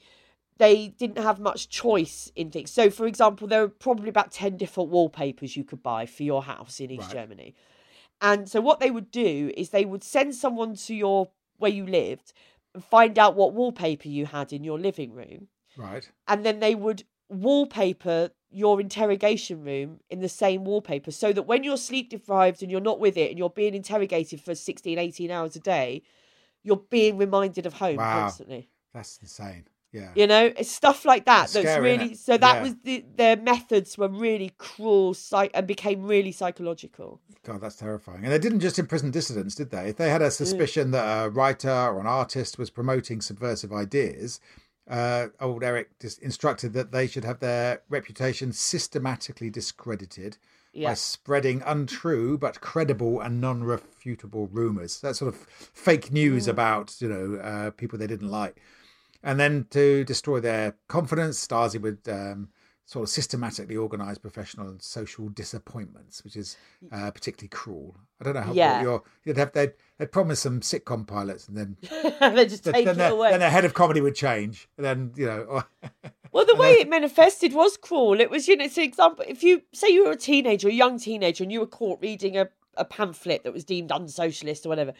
they didn't have much choice in things. So, for example, there were probably about 10 different wallpapers you could buy for your house in East Right. Germany. And so, what they would do is they would send someone to your where you lived and find out what wallpaper you had in your living room. Right. And then they would wallpaper your interrogation room in the same wallpaper so that when you're sleep deprived and you're not with it and you're being interrogated for 16, 18 hours a day, you're being reminded of home Wow. constantly. That's insane. Yeah. You know, it's stuff like that That's that's, scary, really so that Yeah. was the their methods were really cruel psych and became really psychological. God, that's terrifying. And they didn't just imprison dissidents, did they? If they had a suspicion that a writer or an artist was promoting subversive ideas, uh, old Erich just instructed that they should have their reputation systematically discredited by spreading untrue but credible and non-refutable rumors. That sort of fake news about you know uh, people they didn't like, and then to destroy their confidence, Stasi would. Um, Sort of systematically organise professional and social disappointments, which is uh, particularly cruel. I don't know how Yeah. you're. You'd have they'd, they'd promise some sitcom pilots, and then <laughs> they just then, take then, it away. then the head of comedy would change. And then you know, <laughs> Well, the way it manifested was cruel. It was, you know, it's an example. If you say you were a teenager, a young teenager, and you were caught reading a, a pamphlet that was deemed unsocialist or whatever,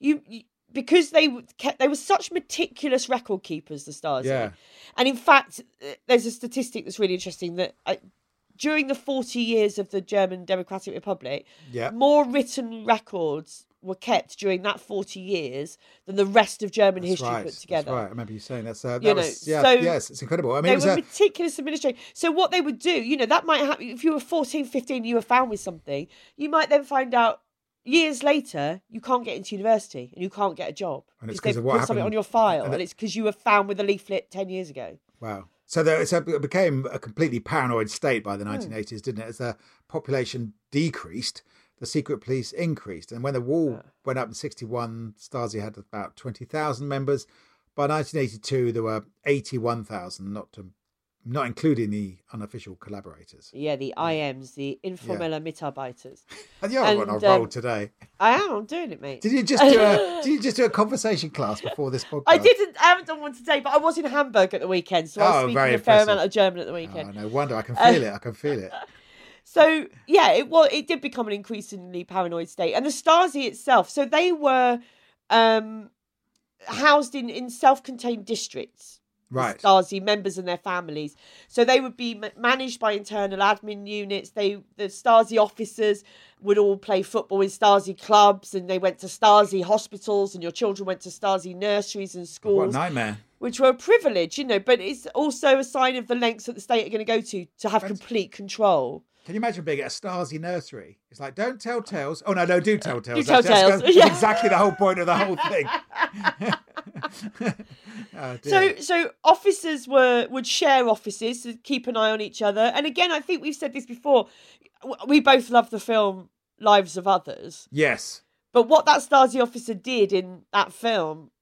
you, you because they kept they were such meticulous record keepers, the Stars. Yeah. And in fact, uh, there's a statistic that's really interesting that uh, during the 40 years of the German Democratic Republic, yeah, more written records were kept during that 40 years than the rest of German that's history right. put together. That's right. I remember you saying that's uh, that You know, was yeah, so yes, it's incredible. I mean, They were a, meticulous administration. So what they would do, you know, that might happen if you were 14, 15, you were found with something, you might then find out years later you can't get into university and you can't get a job. And it's because 'cause they've of what something on your file and and, it's because you were found with a leaflet 10 years ago. Wow. So there, it became a completely paranoid state by the Hmm. 1980s, didn't it? As the population decreased, the secret police increased. And when the wall went up in 61, Stasi had about 20,000 members. By 1982, there were 81,000, not to, not including the unofficial collaborators. Yeah, the IMs, the informelle Mitarbeiters. <laughs> And you're on a And, roll um, today. I am, I'm doing it, mate. Did you just do a, <laughs> did you just do a conversation class before this podcast? I didn't. I haven't done one today, but I was in Hamburg at the weekend, so I was Oh, speaking a fair impressive. amount of German at the Oh, weekend. no wonder. I can feel it. I can feel it. <laughs> So yeah, it well, it did become an increasingly paranoid state, and the Stasi itself. So they were um, housed in in self-contained districts. Right. Stasi members and their families. So they would be managed by internal admin units. They the Stasi officers would all play football in Stasi clubs, and they went to Stasi hospitals, and your children went to Stasi nurseries and oh, What a schools, nightmare. which were a privilege, you know. But it's also a sign of the lengths that the state are going to go to to have complete control. Can you imagine being at a Stasi nursery? It's like, don't tell oh. tales. Oh, no, no, do tell <laughs> tales. Do tell That's- tales, That's yeah. exactly the whole point of the whole thing. <laughs> <laughs> oh, So, so officers were would share offices to keep an eye on each other. And again, I think we've said this before. We both love the film Lives of Others, yes. but what that Stasi officer did in that film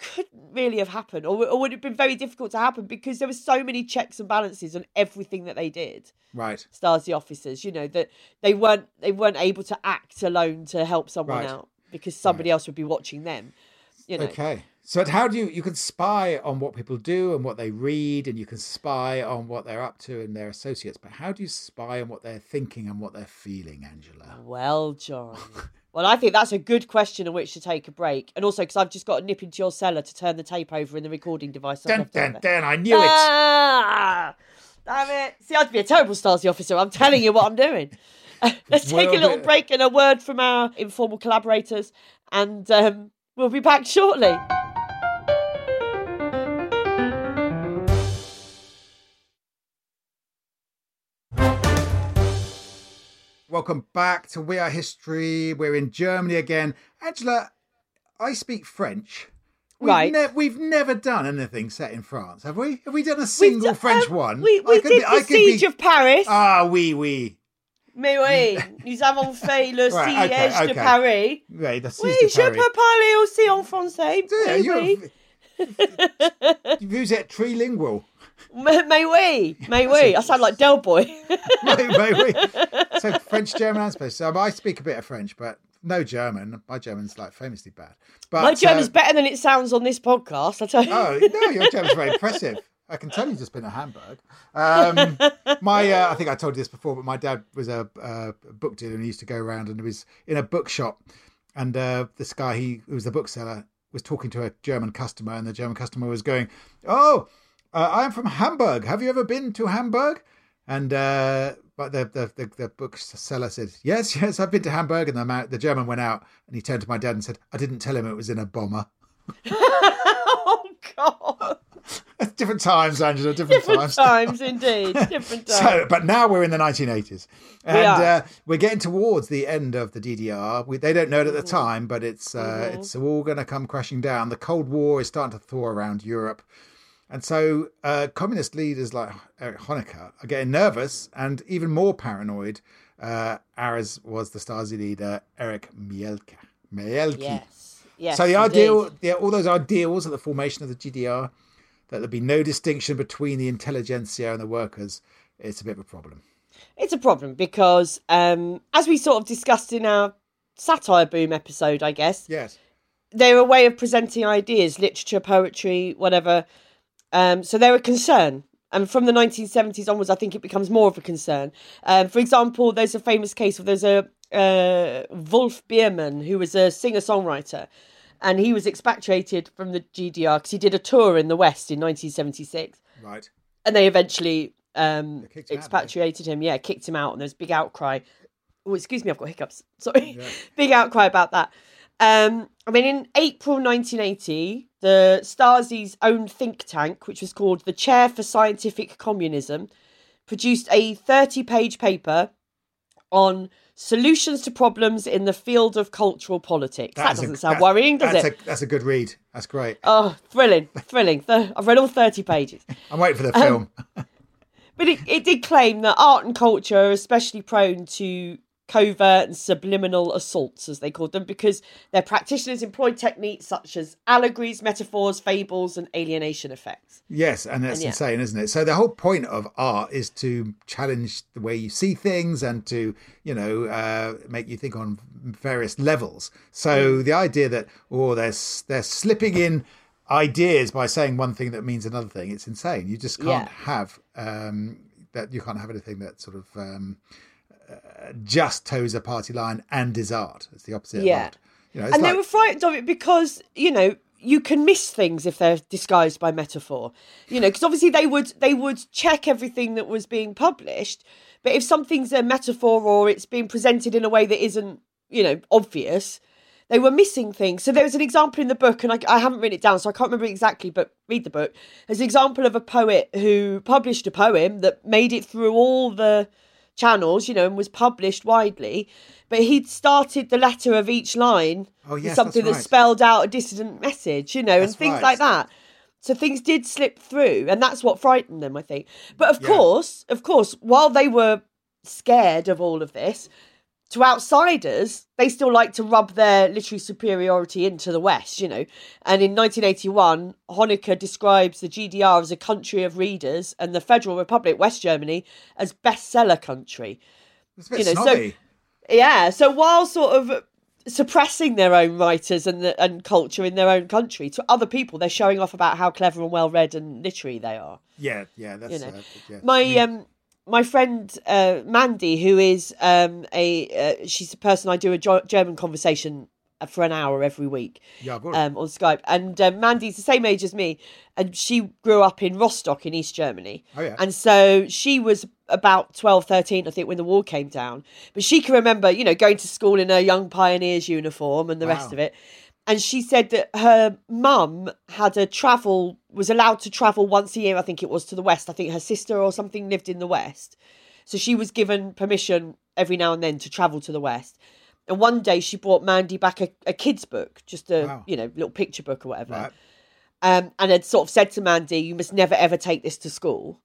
couldn't really have happened, or, or would have been very difficult to happen because there were so many checks and balances on everything that they did. Right. Stasi officers, you know, that they weren't they weren't able to act alone to help someone Right. out because somebody else would be watching them. You know. Okay. So how do you you can spy on what people do and what they read, and you can spy on what they're up to and their associates. But how do you spy on what they're thinking and what they're feeling, Angela? Well, John. Well, I think that's a good question on which to take a break. And also because I've just got to nip into your cellar to turn the tape over in the recording device. I've Dun dun dun! I knew it. Ah, damn it. See, I'd be a terrible Stasi officer. I'm telling you what I'm doing. <laughs> Let's take a little break and a word from our informal collaborators. And um, we'll be back shortly. Welcome back to We Are History. We're in Germany again. Angela, I speak French. We've Right. ne- we've never done anything set in France, have we? Have we done a single d- French one? We, I we could did be- the could be- Siege of Paris. Ah, oui, oui. Mais oui, nous avons fait le Right, okay, siège de. Paris. Right, the Oui, Siege de je Paris. peux parler aussi en français. Yeah, Oui, oui. vous <laughs> êtes trilingual. Mais, mais oui, mais oui. I sound like Del Boy. <laughs> may, right, right. So <laughs> French, German, and Spanish. So I speak a bit of French, but no German. My German's like famously bad. But My German's uh, better than it sounds on this podcast. I tell you. Oh no, your German's very impressive. I can tell you've just been to Hamburg. Um, my, uh, I think I told you this before, but my dad was a, uh book dealer and he used to go around and he was in a bookshop, and uh, this guy, he who was the bookseller, was talking to a German customer, and the German customer was going, "Oh, uh, I am from Hamburg. Have you ever been to Hamburg?" And uh, but the, the the the bookseller said, "Yes, <laughs> yes, I've been to Hamburg." And the man, the German went out and he turned to my dad and said, "I didn't tell him it was in a bomber." <laughs> oh God! different times, Angela. Different, Different times. <laughs> times, indeed. Different times. So, but now we're in the 1980s, and are. uh, we're getting towards the end of the DDR. We, they don't know it at the time, but it's uh, it's all going to come crashing down. The Cold War is starting to thaw around Europe, and so uh, communist leaders like Erich Honecker are getting nervous and even more paranoid. Uh, as was the Stasi leader Erich Mielke. Mielke. yes. Yes. So the indeed. ideal, yeah, all those ideals at the formation of the GDR, that there'd be no distinction between the intelligentsia and the workers, it's a bit of a problem. It's a problem because, um, as we sort of discussed in our satire boom episode, I guess, Yes. they're a way of presenting ideas, literature, poetry, whatever. Um, so they're a concern. And from the 1970s onwards, I think it becomes more of a concern. Um, for example, there's a famous case where there's a uh, Wolf Biermann, who was a singer songwriter, and he was expatriated from the GDR because he did a tour in the West in 1976 Right. and they eventually um kicked him out, expatriated him. Yeah kicked him out and there's big outcry. Oh excuse me i've got hiccups. <laughs> Sorry. Big outcry about that. Um i mean in april 1980 the stasi's own think tank which was called the chair for scientific communism produced a 30 page paper on solutions to problems in the field of cultural politics that, a- doesn't sound that- worrying does that's it A, that's a good read. That's great. oh thrilling <laughs> thrilling Th- i've read all 30 pages <laughs> I'm waiting for the Um, film. <laughs> But it, it did claim that art and culture are especially prone to covert and subliminal assaults, as they called them, because their practitioners employed techniques such as allegories, metaphors, fables, and alienation effects. Yes, and that's and yeah. insane, isn't it? So the whole point of art is to challenge the way you see things and to, you know, uh, make you think on various levels. So Mm. the idea that oh, they're they're slipping in ideas by saying one thing that means another thing, it's insane. You just can't Yeah. have um, that. You can't have anything that sort of um, just toes a party line and is art. It's the opposite Yeah. of art. You know, and like, they were frightened of it because, you know, you can miss things if they're disguised by metaphor. You know, because obviously they would they would check everything that was being published, but if something's a metaphor or it's being presented in a way that isn't, you know, obvious, they were missing things. So there was an example in the book, and I, I haven't written it down, so I can't remember exactly, but read the book. There's an example of a poet who published a poem that made it through all the channels, you know, and was published widely. But he'd started the letter of each line Oh, with yes, something that right. spelled out a dissident message, you know, That's and things right. like that. So things did slip through, and that's what frightened them, I think. But of Yeah. course, of course, while they were scared of all of this, to outsiders, they still like to rub their literary superiority into the West, you know. And in 1981, Honecker describes the GDR as a country of readers and the Federal Republic, West Germany, as bestseller country. It's a bit you know, so- Yeah, so while sort of suppressing their own writers and the, and culture in their own country, to other people, they're showing off about how clever and well read and literary they are. yeah, yeah, that's you know, uh, yeah. My um my friend uh, Mandy, who is um a uh, she's a person I do a jo- German conversation uh, for an hour every week yeah, um, on Skype, and um, Mandy's the same age as me, and she grew up in Rostock in East Germany. oh yeah, And so she was about 12, 13, I think, when the wall came down. But she can remember, you know, going to school in her Young Pioneers uniform and the rest of it. And she said that her mum had a travel, was allowed to travel once a year, I think it was, to the West. I think her sister or something lived in the West. So she was given permission every now and then to travel to the West. And one day she brought Mandy back a, a kid's book, just a, Wow. you know, little picture book or whatever right. um, and had sort of said to Mandy, "You must never ever take this to school."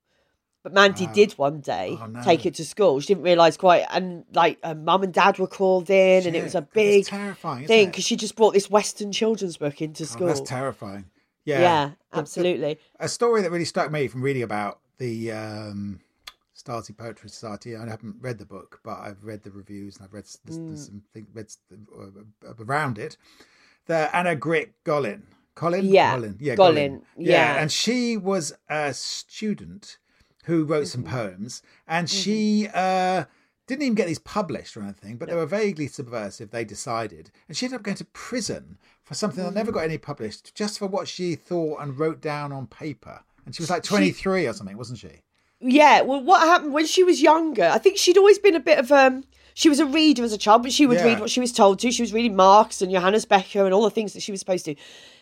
But Mandy Wow. did one day Oh, no. take it to school. She didn't realise quite, and like her mum and dad were called in, and it was a big terrifying thing because she just brought this Western children's book into Oh, school. that's terrifying. Yeah, yeah, The- the- absolutely. a story that really struck me from reading about the um, Stasi Poetry Society. I haven't read the book, but I've read the reviews and I've read there's, Mm. there's some things read uh, around it. The Annegret Gollin. Colin? Yeah, Colin. Yeah, Gollin, yeah. And she was a student who wrote some Mm-hmm. poems and she uh, didn't even get these published or anything, but they were vaguely subversive, they decided. And she ended up going to prison for something that never got any published, just for what she thought and wrote down on paper. And she was like 23 or something, wasn't she? Yeah. Well, what happened when she was younger? I think she'd always been a bit of um. She was a reader as a child, but she would Yeah. read what she was told to. She was reading Marx and Johannes Becher and all the things that she was supposed to.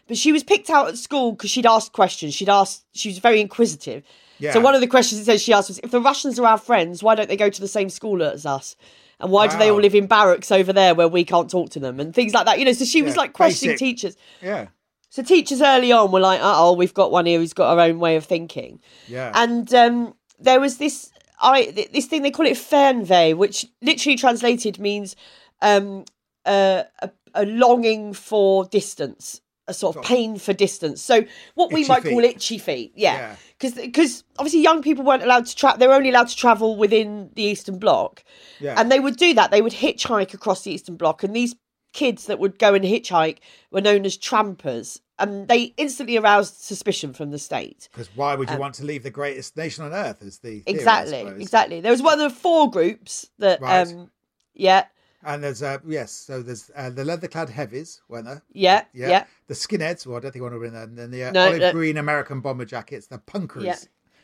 But she was picked out at school because she'd asked questions. She'd asked. She was very inquisitive. Yeah. So one of the questions it says she asked was, "If the Russians are our friends, why don't they go to the same school as us?" And why do they all live in barracks over there where we can't talk to them and things like that? You know, so she was like questioning basic. teachers. Yeah. So teachers early on were like, "Uh oh, we've got one here who's got her own way of thinking." Yeah. And um, there was this I this thing they call it Fernweh, which literally translated means um, uh, a, a longing for distance, a sort of pain for distance. So what we Itchy might call itchy feet, yeah, Yeah. because because obviously young people weren't allowed to travel; they were only allowed to travel within the Eastern Bloc, yeah. and they would do that. They would hitchhike across the Eastern Bloc, and these kids that would go and hitchhike were known as trampers, and they instantly aroused suspicion from the state. Because why would you want to leave the greatest nation on earth? Is the theory, Um, Exactly, exactly. There was one of the four groups that, Right. um, yeah, And there's uh, yes, so there's uh, the leather-clad heavies, weren't there? yeah, yeah, The skinheads, well, I don't think one have been there. And then the uh, No, olive no. green American bomber jackets, the punkers. yeah,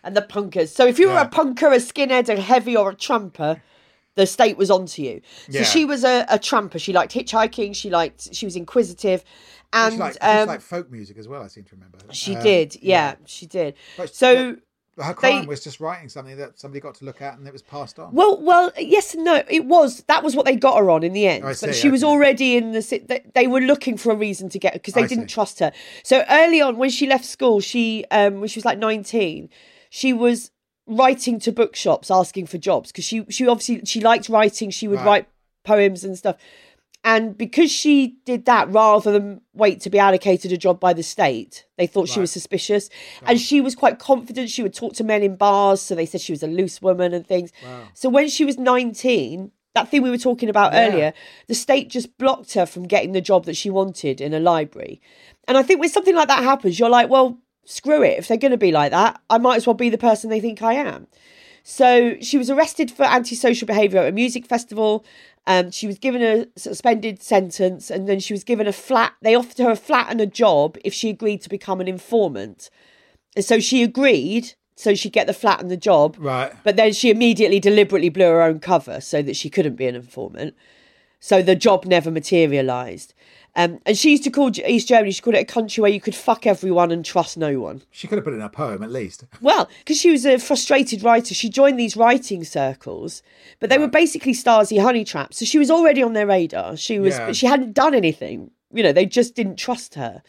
and the punkers. So if you were Yeah. a punker, a skinhead, a heavy, or a tramper, the state was onto you. So Yeah. she was a, a tramper. She liked hitchhiking. She liked. She was inquisitive, and she liked, she um, liked folk music as well. I seem to remember. she Um, did. Yeah, she did. But- So. but her they- crime was just writing something that somebody got to look at and it was passed on. Well, well, yes and no. It was that was what they got her on in the end. I but see, she was already in the. They, they were looking for a reason to get her because they I didn't see. trust her. So early on, when she left school, she um when she was like nineteen, she was writing to bookshops asking for jobs because she she obviously she liked writing. She would Right. write poems and stuff. And because she did that rather than wait to be allocated a job by the state, they thought she was suspicious. And she was quite confident. She would talk to men in bars. So they said she was a loose woman and things. Wow. So when she was 19, that thing we were talking about Yeah. earlier, the state just blocked her from getting the job that she wanted in a library. And I think when something like that happens, you're like, well, screw it. If they're going to be like that, I might as well be the person they think I am. So she was arrested for antisocial behaviour at a music festival. Um, she was given a suspended sentence, and then she was given a flat. They offered her a flat and a job if she agreed to become an informant. And so she agreed, so she'd get the flat and the job. Right. But then she immediately deliberately blew her own cover so that she couldn't be an informant. So the job never materialised. Um, and she used to call East Germany, she called it a country where you could fuck everyone and trust no one. She could have put it in a poem at least. <laughs> Well, because she was a frustrated writer, she joined these writing circles, but they were basically Stasi honey traps. So she was already on their radar. She was, Yeah. she hadn't done anything. You know, they just didn't trust her.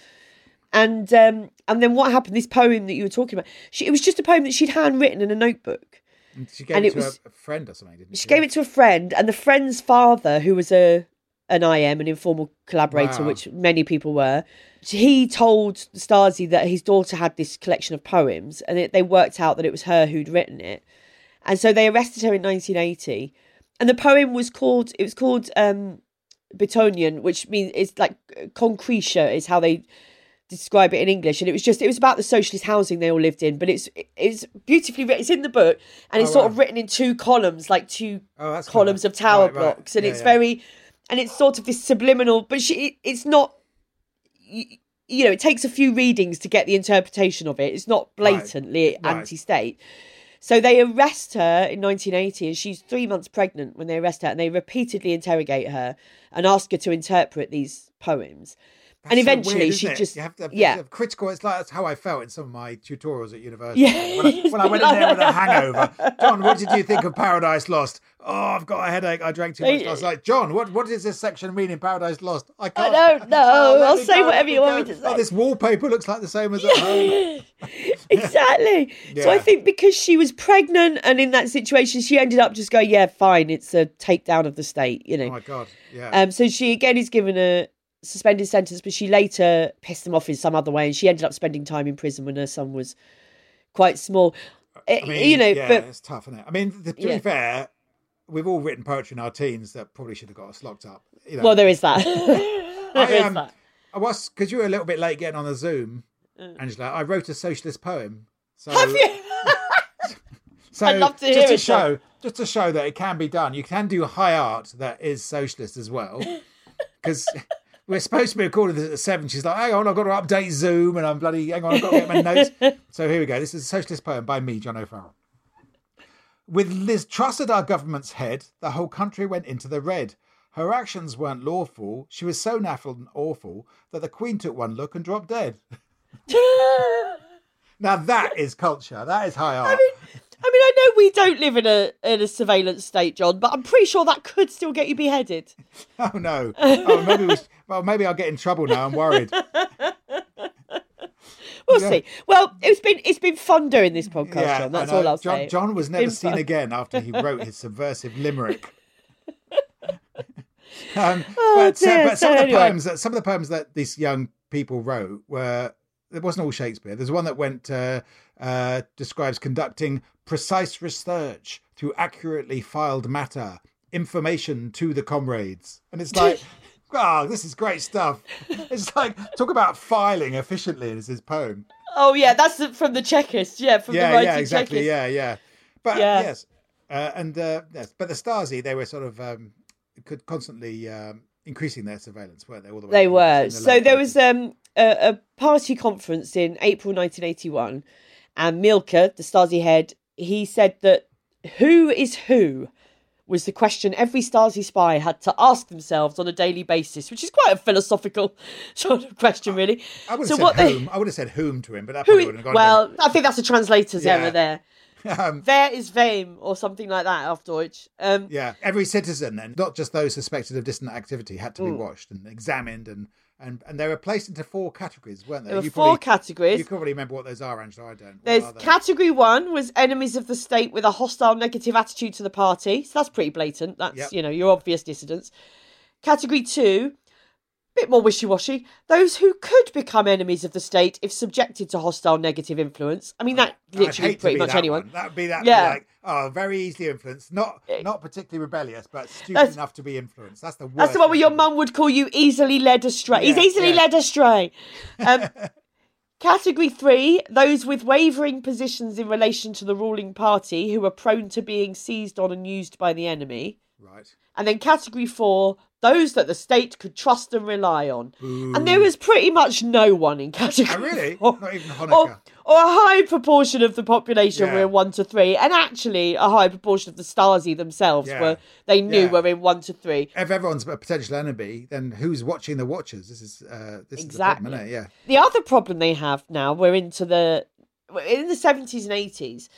And um, and then what happened? This poem that you were talking about, she, it was just a poem that she'd handwritten in a notebook. And she gave And it, it to was- a, a friend or something, didn't she? She gave it to a friend, and the friend's father, who was a an IM, an informal collaborator, Wow. which many people were, he told Stasi that his daughter had this collection of poems, and it, they worked out that it was her who'd written it, and so they arrested her in 1980, and the poem was called it was called um, Betonien, which means it's like concretia is how they describe it in English, and it was just it was about the socialist housing they all lived in, but it's it's beautifully written. It's in the book, and it's Oh, sort wow. of written in two columns, like two Oh, columns of tower Right, right. blocks, and Yeah, it's yeah. very, and it's sort of this subliminal, but she it's not. You, you know, it takes a few readings to get the interpretation of it. It's not blatantly Right. anti-state. So they arrest her in 1980, and she's three months pregnant when they arrest her, and they repeatedly interrogate her and ask her to interpret these poems. That's and so eventually weird, she just you have to have, yeah. have critical. It's like that's how I felt in some of my tutorials at university. Yeah. When I, when I went in there with a hangover, John, what did you think of Paradise Lost? Oh, I've got a headache. I drank too much I was like, John, what what does this section mean in Paradise Lost? I can't. <laughs> I don't know. Oh, I'll say go, whatever you want me to say. Oh, say. this wallpaper looks like the same as at home. <laughs> exactly. So I think because she was pregnant and in that situation, she ended up just going, "Yeah, fine, it's a takedown of the state," you know. Oh my god. Yeah. Um, so she again is given a suspended sentence, but she later pissed them off in some other way, and she ended up spending time in prison when her son was quite small. Eh, I mean, you know, yeah, but it's tough, isn't it? I mean, to Yeah. be fair, we've all written poetry in our teens that probably should have got us locked up. You know, well, there is that. <laughs> <laughs> There I, is um, that. I was because you were a little bit late getting on the Zoom, Angela. I wrote a socialist poem. So. Have you? <laughs> so I'd love to just hear to it, show, just to show that it can be done. You can do high art that is socialist as well, because. We're supposed to be recording this at seven. She's like, hang on, I've got to update Zoom and I'm bloody, hang on, I've got to get my notes. <laughs> so here we go. This is a socialist poem by me, John O'Farrell. With Liz Truss at our government's head, the whole country went into the red. Her actions weren't lawful. She was so naffled and awful that the Queen took one look and dropped dead. <laughs> Now that is culture. That is high art. I mean, mean, I know we don't live in a in a surveillance state, John, but I'm pretty sure that could still get you beheaded. <laughs> oh no. Oh, maybe we, well, maybe I'll get in trouble now. I'm worried. <laughs> We'll Yeah. see. Well, it's been it's been fun doing this podcast, yeah, John. That's all I'll John, say. John was never seen again after he wrote his subversive limerick. <laughs> um, Oh, but, so- dear. but some So of the poems that some of the poems that these young people wrote were it wasn't all Shakespeare. There's one that went uh, uh, describes conducting precise research through accurately filed matter, information to the comrades, and it's like. Oh, <laughs> this is great stuff. It's like talk about filing efficiently is his poem. Oh yeah, that's from the Chekists. Yeah, from the Yeah, writing yeah, exactly. Yeah, yeah. But Yeah. yes, uh, and uh, yes, but the Stasi they were sort of um, could constantly um, increasing their surveillance, weren't they? All the way They were. the So there was um, a, a party conference in April 1981, and Mielke, the Stasi head, he said that who is who was the question every Stasi spy had to ask themselves on a daily basis, which is quite a philosophical <laughs> sort of question, really. I would so have said what they- I would have said whom to him, but that probably wouldn't have gone. Well, I think that's a translator's Yeah. error there. <laughs> um, Wer is wem, or something like that, auf Deutsch. Um, yeah, every citizen, then not just those suspected of dissident activity, had to be Mm. watched and examined, and and and they were placed into four categories, weren't they? there were you four probably, categories. You probably remember what those are, Angela. I don't. There's category one was enemies of the state with a hostile negative attitude to the party. So that's pretty blatant. That's Yep. you know your obvious dissidents. Category two, bit more wishy washy. Those who could become enemies of the state if subjected to hostile negative influence. I mean that literally pretty much anyone. one. That would be that. Yeah. Yeah. Like, oh, very easily influenced. Not not particularly rebellious, but stupid That's- enough to be influenced. That's the worst. That's the one where your mum would call you easily led astray. He's easily yeah. led astray. Um, <laughs> Category three, those with wavering positions in relation to the ruling party who are prone to being seized on and used by the enemy. Right. And then category four, those that the state could trust and rely on. And there was pretty much no one in category Oh, really? four. Not even Honecker. Or, or a high proportion of the population Yeah. were in one to three, and actually a high proportion of the Stasi themselves Yeah. were they knew Yeah. were in one to three. if everyone's a potential enemy, then who's watching the watchers? This is uh, this is the Exactly. problem, isn't it? Yeah. The other problem they have now, we're into the in the seventies and eighties.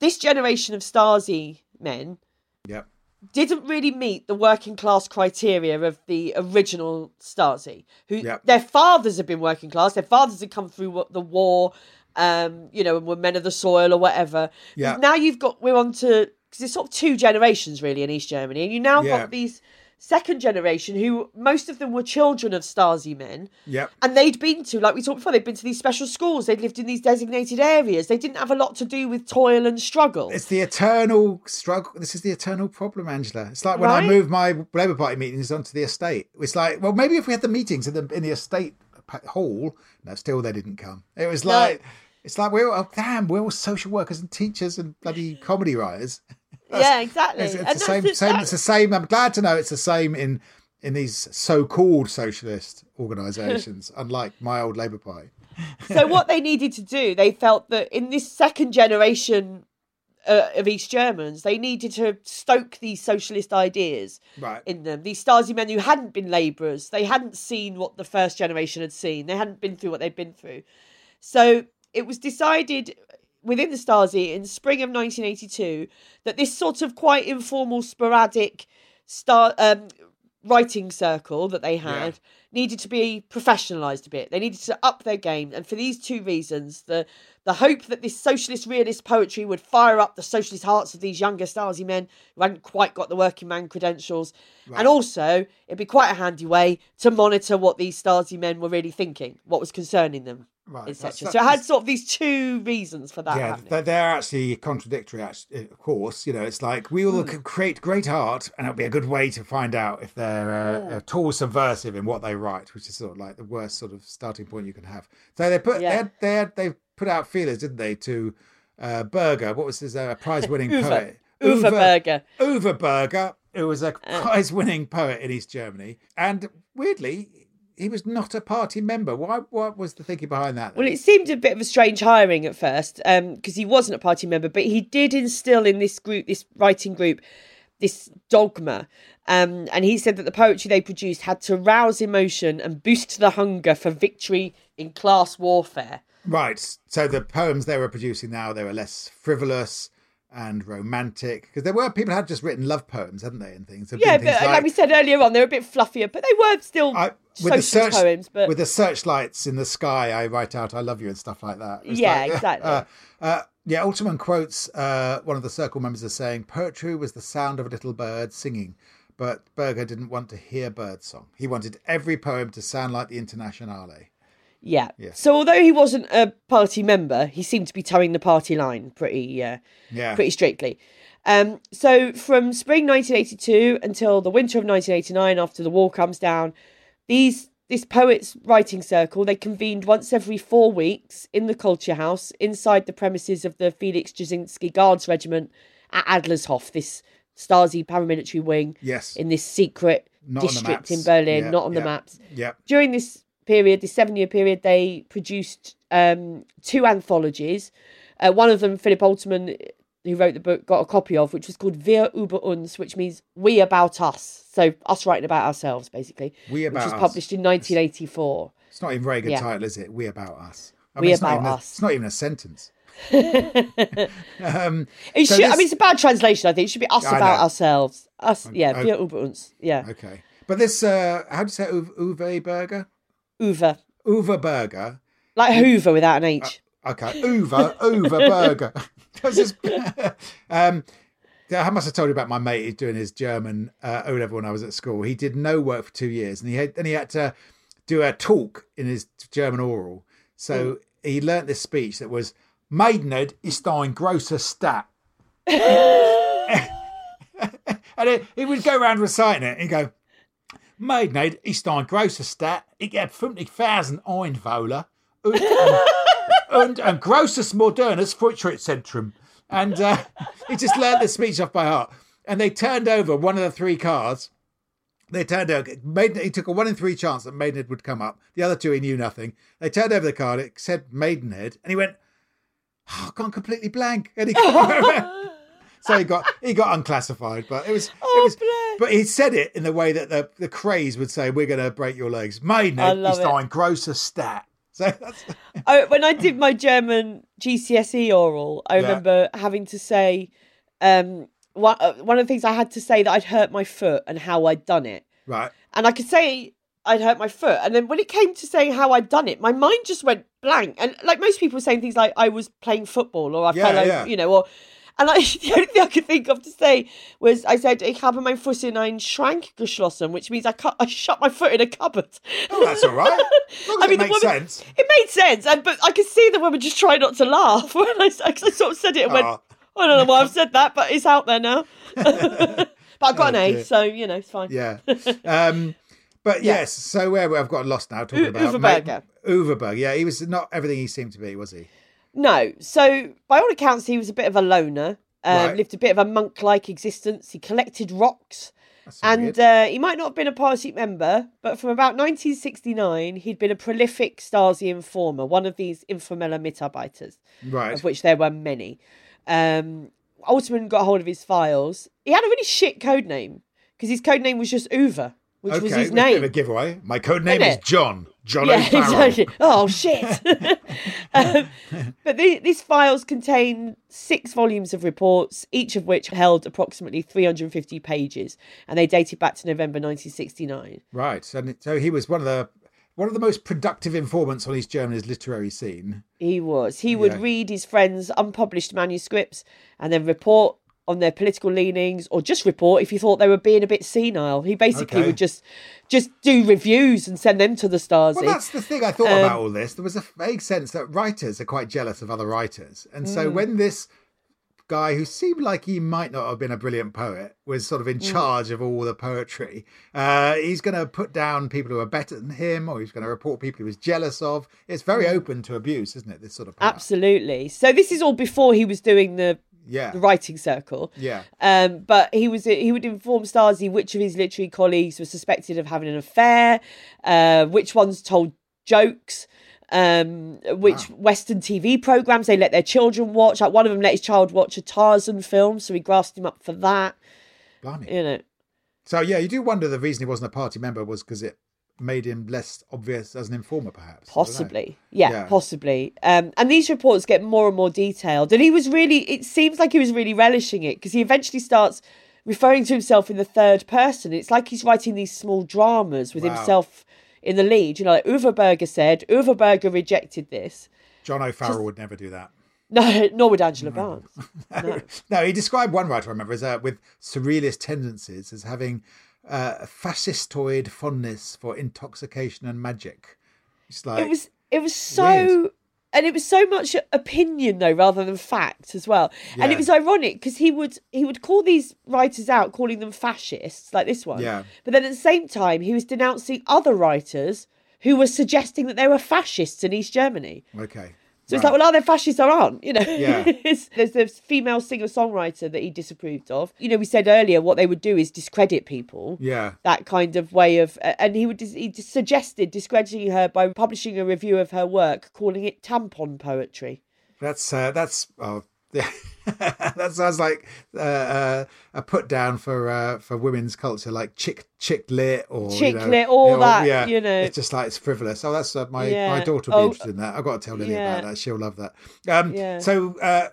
This generation of Stasi men Yep. Didn't really meet the working class criteria of the original Stasi, who Yep. their fathers had been working class, their fathers had come through the war, um, you know, and were men of the soil or whatever. Yeah. Now you've got we're on to because it's sort of two generations really in East Germany, and you now Yeah. got these second generation who most of them were children of Stasi men. Yep. And they'd been to, like we talked before, they'd been to these special schools. They'd lived in these designated areas. They didn't have a lot to do with toil and struggle. It's the eternal struggle. This is the eternal problem, Angela. It's like when I Right? moved my Labour Party meetings onto the estate. It's like, well, maybe if we had the meetings in the in the estate hall, no, still they didn't come. It was No. like, it's like we're all, damn, we're all social workers and teachers and bloody comedy writers. Yeah, exactly. It's, it's the same, same. It's the same. I'm glad to know it's the same in in these so-called socialist organisations, <laughs> unlike my old Labour Party. so what they needed to do, they felt that in this second generation uh, of East Germans, they needed to stoke these socialist ideas Right. in them. These Stasi men who hadn't been labourers, they hadn't seen what the first generation had seen. They hadn't been through what they'd been through. So it was decided within the Stasi in spring of 1982 that this sort of quite informal, sporadic star um, writing circle that they had Yeah. needed to be professionalized a bit. They needed to up their game, and for these two reasons, the the hope that this socialist realist poetry would fire up the socialist hearts of these younger Stasi men who hadn't quite got the working man credentials, and also it'd be quite a handy way to monitor what these Stasi men were really thinking, what was concerning them, Right. etc. So it had sort of these two reasons for that yeah, happening. they're, actually contradictory. Actually, of course, you know, it's like we will c- create great art, and it'll be a good way to find out if they're uh, at all subversive in what they write, which is sort of like the worst sort of starting point you can have. So they put Yeah. they had, they had, they put out feelers, didn't they, to uh, Berger? What was his uh, prize-winning <laughs> Uwe. poet? Uwe Berger. Uwe Berger, who was a Uh. prize-winning poet in East Germany, and weirdly. He was not a party member. Why? What was the thinking behind that? then? Well, it seemed a bit of a strange hiring at first because he wasn't a party member, but he did instill in this group, this writing group, this dogma. Um, and he said that the poetry they produced had to rouse emotion and boost the hunger for victory in class warfare. Right. So the poems they were producing now they were less frivolous and romantic because there were people had just written love poems, hadn't they, and things. There'd Yeah, but things like, we said earlier on, they were a bit fluffier, but they were still I, with the search poems. But with the searchlights in the sky, I write out "I love you" and stuff like that. It's Yeah, like, <laughs> exactly. Uh, uh, yeah, Oltermann quotes uh, one of the circle members as saying, "Poetry was the sound of a little bird singing." But Berger didn't want to hear birdsong. He wanted every poem to sound like the Internationale. Yeah. So although he wasn't a party member, he seemed to be toeing the party line pretty. Uh, Yeah. pretty strictly. Um, so from spring 1982 until the winter of 1989, after the wall comes down, these this poets writing circle they convened once every four weeks in the culture house inside the premises of the Felix Dzerzhinsky Guards Regiment at Adlershof, this Stasi paramilitary wing Yes. in this secret Not district in. Berlin, Yeah, not on the maps Yeah. during this period, this seven year period, they produced um, two anthologies. Uh, one of them, Philip Oltermann, who wrote the book, got a copy of, which was called Wir über uns, which means we about us. So us writing about ourselves, basically. We which About was Us. published in 1984. It's not even a very good Yeah. title, is it? We about us. I We it's not About even a- Us. it's not even a sentence. <laughs> um, It So should, I mean, it's a bad translation, I think. It should be us I about know. ourselves. Us, yeah, Wir über uns. Yeah, okay, but this, uh, how do you say Uwe Berger? Uwe. Uwe burger. Like Hoover without an H. Okay, Uwe, Uwe burger. <laughs> That's just, <laughs> um, I must have told you about my mate doing his German uh, O level when I was at school. He did no work for two years, and he had, and he had to do a talk in his German oral. So he learnt this speech that was "Maidenhead ist ein großer Stadt." <laughs> and he, he would go around reciting it and go, Maidenhead ist ein großer Stadt. Ich habe 50,000 Einwohner. Und, und ein <laughs> großes modernes Fortschrittszentrum. And uh, he just learned the speech off by heart. And they turned over one of the three cars. They turned over. Maiden, he took a one in three chance that Maidenhead would come up. The other two, he knew nothing. They turned over the card. It said Maidenhead, and he went, oh, "I've gone completely blank." And he <laughs> <laughs> so he got he got unclassified. But it was Oh, it was. bless. But he said it in the way that the the craze would say, "We're going to break your legs." Love is doing grosser stat. <laughs> So that's I, when I did my German GCSE oral, I Yeah. remember having to say um, one, uh, one of the things I had to say that I'd hurt my foot and how I'd done it. right. And I could say I'd hurt my foot. And then when it came to saying how I'd done it, my mind just went blank. And like most people saying things like I was playing football or I Yeah, fell over, yeah. you know, or. And I, <laughs> the only thing I could think of to say was I said, Ich habe mein Fuß in einen Schrank geschlossen, which means I, cut, I shut my foot in a cupboard. Oh, that's all right. <laughs> I mean, it makes woman- sense. It made sense, and but I could see the woman just try not to laugh <laughs> when I, I sort of said it and went, Oh. I don't know why I've said that, but it's out there now. but I got an Oh, A, dear. so you know it's fine. Yeah. Um, but Yeah. yes, so where I've got lost now talking U- about Uwe Ma- Berger. Yeah, he was not everything he seemed to be, was he? No, so by all accounts, he was a bit of a loner. Um, Right. Lived a bit of a monk-like existence. He collected rocks, and uh, he might not have been a party member, but from about 1969, he'd been a prolific Stasi informer, one of these informeller Mitarbeiters. right. of which there were many. Um, Oltermann got hold of his files. He had a really shit code name because his code name was just Uva, which okay, was his bit a name. giveaway. My code name Isn't is it? John. John Yeah, <laughs> exactly. Oh shit! <laughs> um, but the, these files contain six volumes of reports, each of which held approximately 350 pages, and they dated back to November 1969. Right. And so he was one of the one of the most productive informants on East Germany's literary scene. He was. He would Yeah. read his friends' unpublished manuscripts and then report on their political leanings, or just report if he thought they were being a bit senile. He basically Okay. would just just do reviews and send them to the Stasi. Well, that's the thing I thought Um, about all this. There was a vague sense that writers are quite jealous of other writers. And Mm. so when this guy who seemed like he might not have been a brilliant poet was sort of Mm. in charge of all the poetry, uh, he's going to put down people who are better than him or he's going to report people he was jealous of. It's very Mm. open to abuse, isn't it? This sort of power. Absolutely. So this is all before he was doing the Yeah. the writing circle. Yeah. Um, but he was he would inform Stasi which of his literary colleagues were suspected of having an affair, uh, which ones told jokes, um, which Western TV programs they let their children watch. Like one of them let his child watch a Tarzan film, so he grassed him up for that. Blimey. You know, So, yeah, you do wonder the reason he wasn't a party member was because it made him less obvious as an informer, perhaps. I don't know. possibly, yeah, Yeah. possibly. Um, and these reports get more and more detailed, and he was really. It seems like he was really relishing it because he eventually starts referring to himself in the third person. It's like he's writing these small dramas with Wow. himself in the lead. You know, like Uwe Berger said, Uwe Berger rejected this. John O'Farrell would never do that. <laughs> No, nor would Angela Barnes. <laughs> No. he described one writer I remember as uh, with surrealist tendencies as having uh, a fascistoid fondness for intoxication and magic. It's like it was it was so Weird. and it was so much opinion though rather than fact as well and it was ironic because he would he would call these writers out calling them fascists like this one Yeah. but then at the same time he was denouncing other writers who were suggesting that they were fascists in east germany okay. So it's like, well, are there fascists or aren't? You know, Yeah. <laughs> There's this female singer songwriter that he disapproved of. You know, we said earlier what they would do is discredit people yeah, that kind of way of and he would he suggested discrediting her by publishing a review of her work calling it tampon poetry that's uh, that's oh. <laughs> that sounds like uh, uh, a put down for uh, for women's culture, like chick chick lit or you Chick know, lit, all you know, that, Yeah, you know. it's just like it's frivolous. Oh, that's uh, my my daughter will be Oh, interested in that. I've got to tell Lily yeah. about that. She'll love that. Um, Yeah. So uh,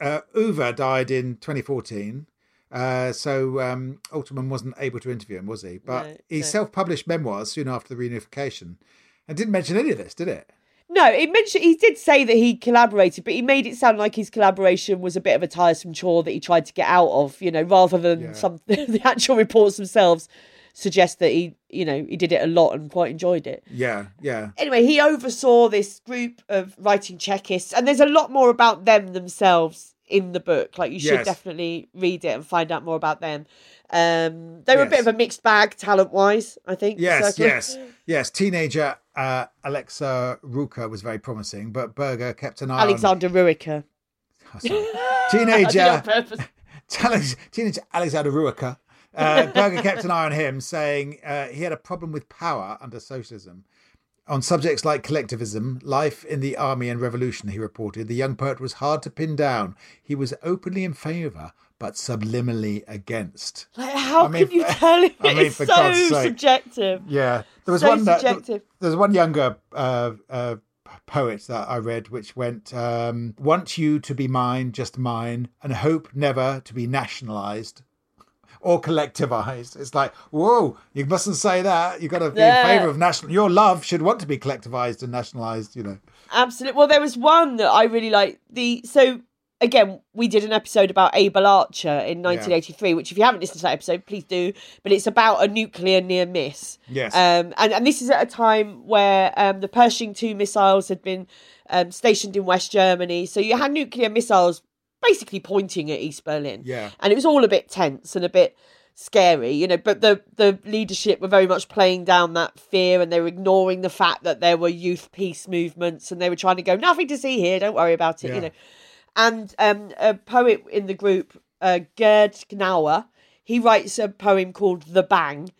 uh, Uwe died in 2014. Uh, so um, Oltermann wasn't able to interview him, was he? But No, he no. self-published memoirs soon after the reunification, and didn't mention any of this, did it? No he mentioned he did say that he collaborated but he made it sound like his collaboration was a bit of a tiresome chore that he tried to get out of you know rather than Yeah. some <laughs> the actual reports themselves suggest that he you know he did it a lot and quite enjoyed it. Yeah, yeah, anyway, he oversaw this group of writing Chekists, and there's a lot more about them themselves in the book. Like you should Yes. definitely read it and find out more about them. Um, they were a bit of a mixed bag talent wise, I think. Yes, yes, yes. Teenager uh, Alexa Ruka was very promising, but Berger kept an eye Alexander Ruica. on. Oh, sorry. <laughs> I did it on Teenager. <laughs> Teenager Alexander Ruka. Uh, Berger kept an eye on him, saying uh, he had a problem with power under socialism. On subjects like collectivism, life in the army and revolution, he reported, the young poet was hard to pin down. He was openly in favour, but subliminally against. Like, how I mean, can you <laughs> tell him? I mean, it's so God's sake. subjective. Yeah, there was So one. That, subjective. there was one younger uh, uh, poet that I read, which went, um, "Want you to be mine, just mine, and hope never to be nationalised." Or collectivized. It's like, whoa! You mustn't say that. You've got to be Yeah. in favour of national. Your love should want to be collectivized and nationalised. You know. Absolutely. Well, there was one that I really like. The so again, we did an episode about Able Archer in 1983, which if you haven't listened to that episode, please do. But it's about a nuclear near miss. Yes. Um, and and this is at a time where um, the Pershing two missiles had been um, stationed in West Germany, so you had nuclear missiles basically pointing at East Berlin. Yeah. And it was all a bit tense and a bit scary, you know, but the the leadership were very much playing down that fear and they were ignoring the fact that there were youth peace movements and they were trying to go, nothing to see here, don't worry about it, Yeah. you know. And um, a poet in the group, uh, Gerd Gnauer, he writes a poem called The Bang.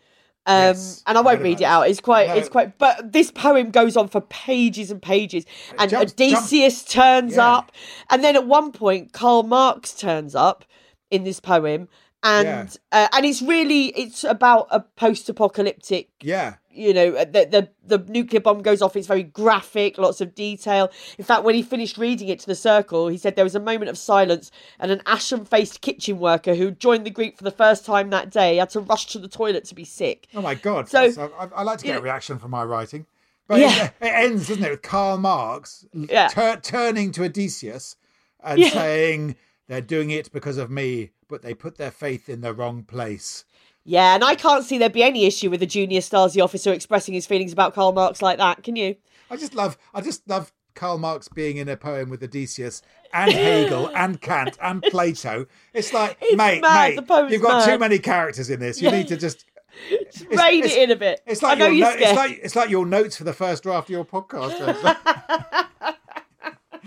Um, Yes, and I won't read it out. It's quite, No. it's quite, but this poem goes on for pages and pages. And jumps- jump- Odysseus turns Yeah. up, and then at one point, Karl Marx turns up in this poem, and uh, and it's really it's about a post-apocalyptic Yeah. You know uh, the, the the nuclear bomb goes off it's very graphic lots of detail in fact when he finished reading it to the circle he said there was a moment of silence and an ashen faced kitchen worker who joined the group for the first time that day had to rush to the toilet to be sick Oh my god! So- I, I like to get a reaction from my writing, but Yeah. it, <laughs> it ends, doesn't it, with Karl Marx Yeah. tur- turning to Odysseus and Yeah. saying they're doing it because of me, but they put their faith in the wrong place. Yeah and i can't see there'd be any issue with a junior stasi officer expressing his feelings about karl marx like that can you I just love, I just love Karl Marx being in a poem with Odysseus and Hegel <laughs> and Kant and Plato. It's like, He's mate, mad, mate, you've got too many characters in this. You Yeah. need to just. Just rein it's- it in a bit It's i like know your no, it's like it's like your notes for the first draft of your podcast. <laughs> <laughs>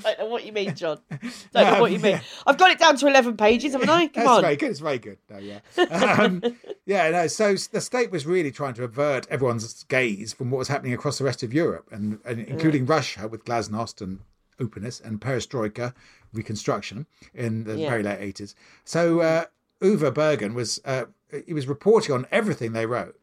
I don't know what you mean, John. <laughs> Don't know Um, what you mean. yeah. I've got it down to 11 pages, haven't I? Come That's on. very good. It's very good. No, yeah, um, <laughs> yeah. No, so the state was really trying to avert everyone's gaze from what was happening across the rest of Europe, and, and including Russia with Glasnost and openness and Perestroika reconstruction in the Yeah. very late eighties. So uh, Uwe Berger was uh, he was reporting on everything they wrote.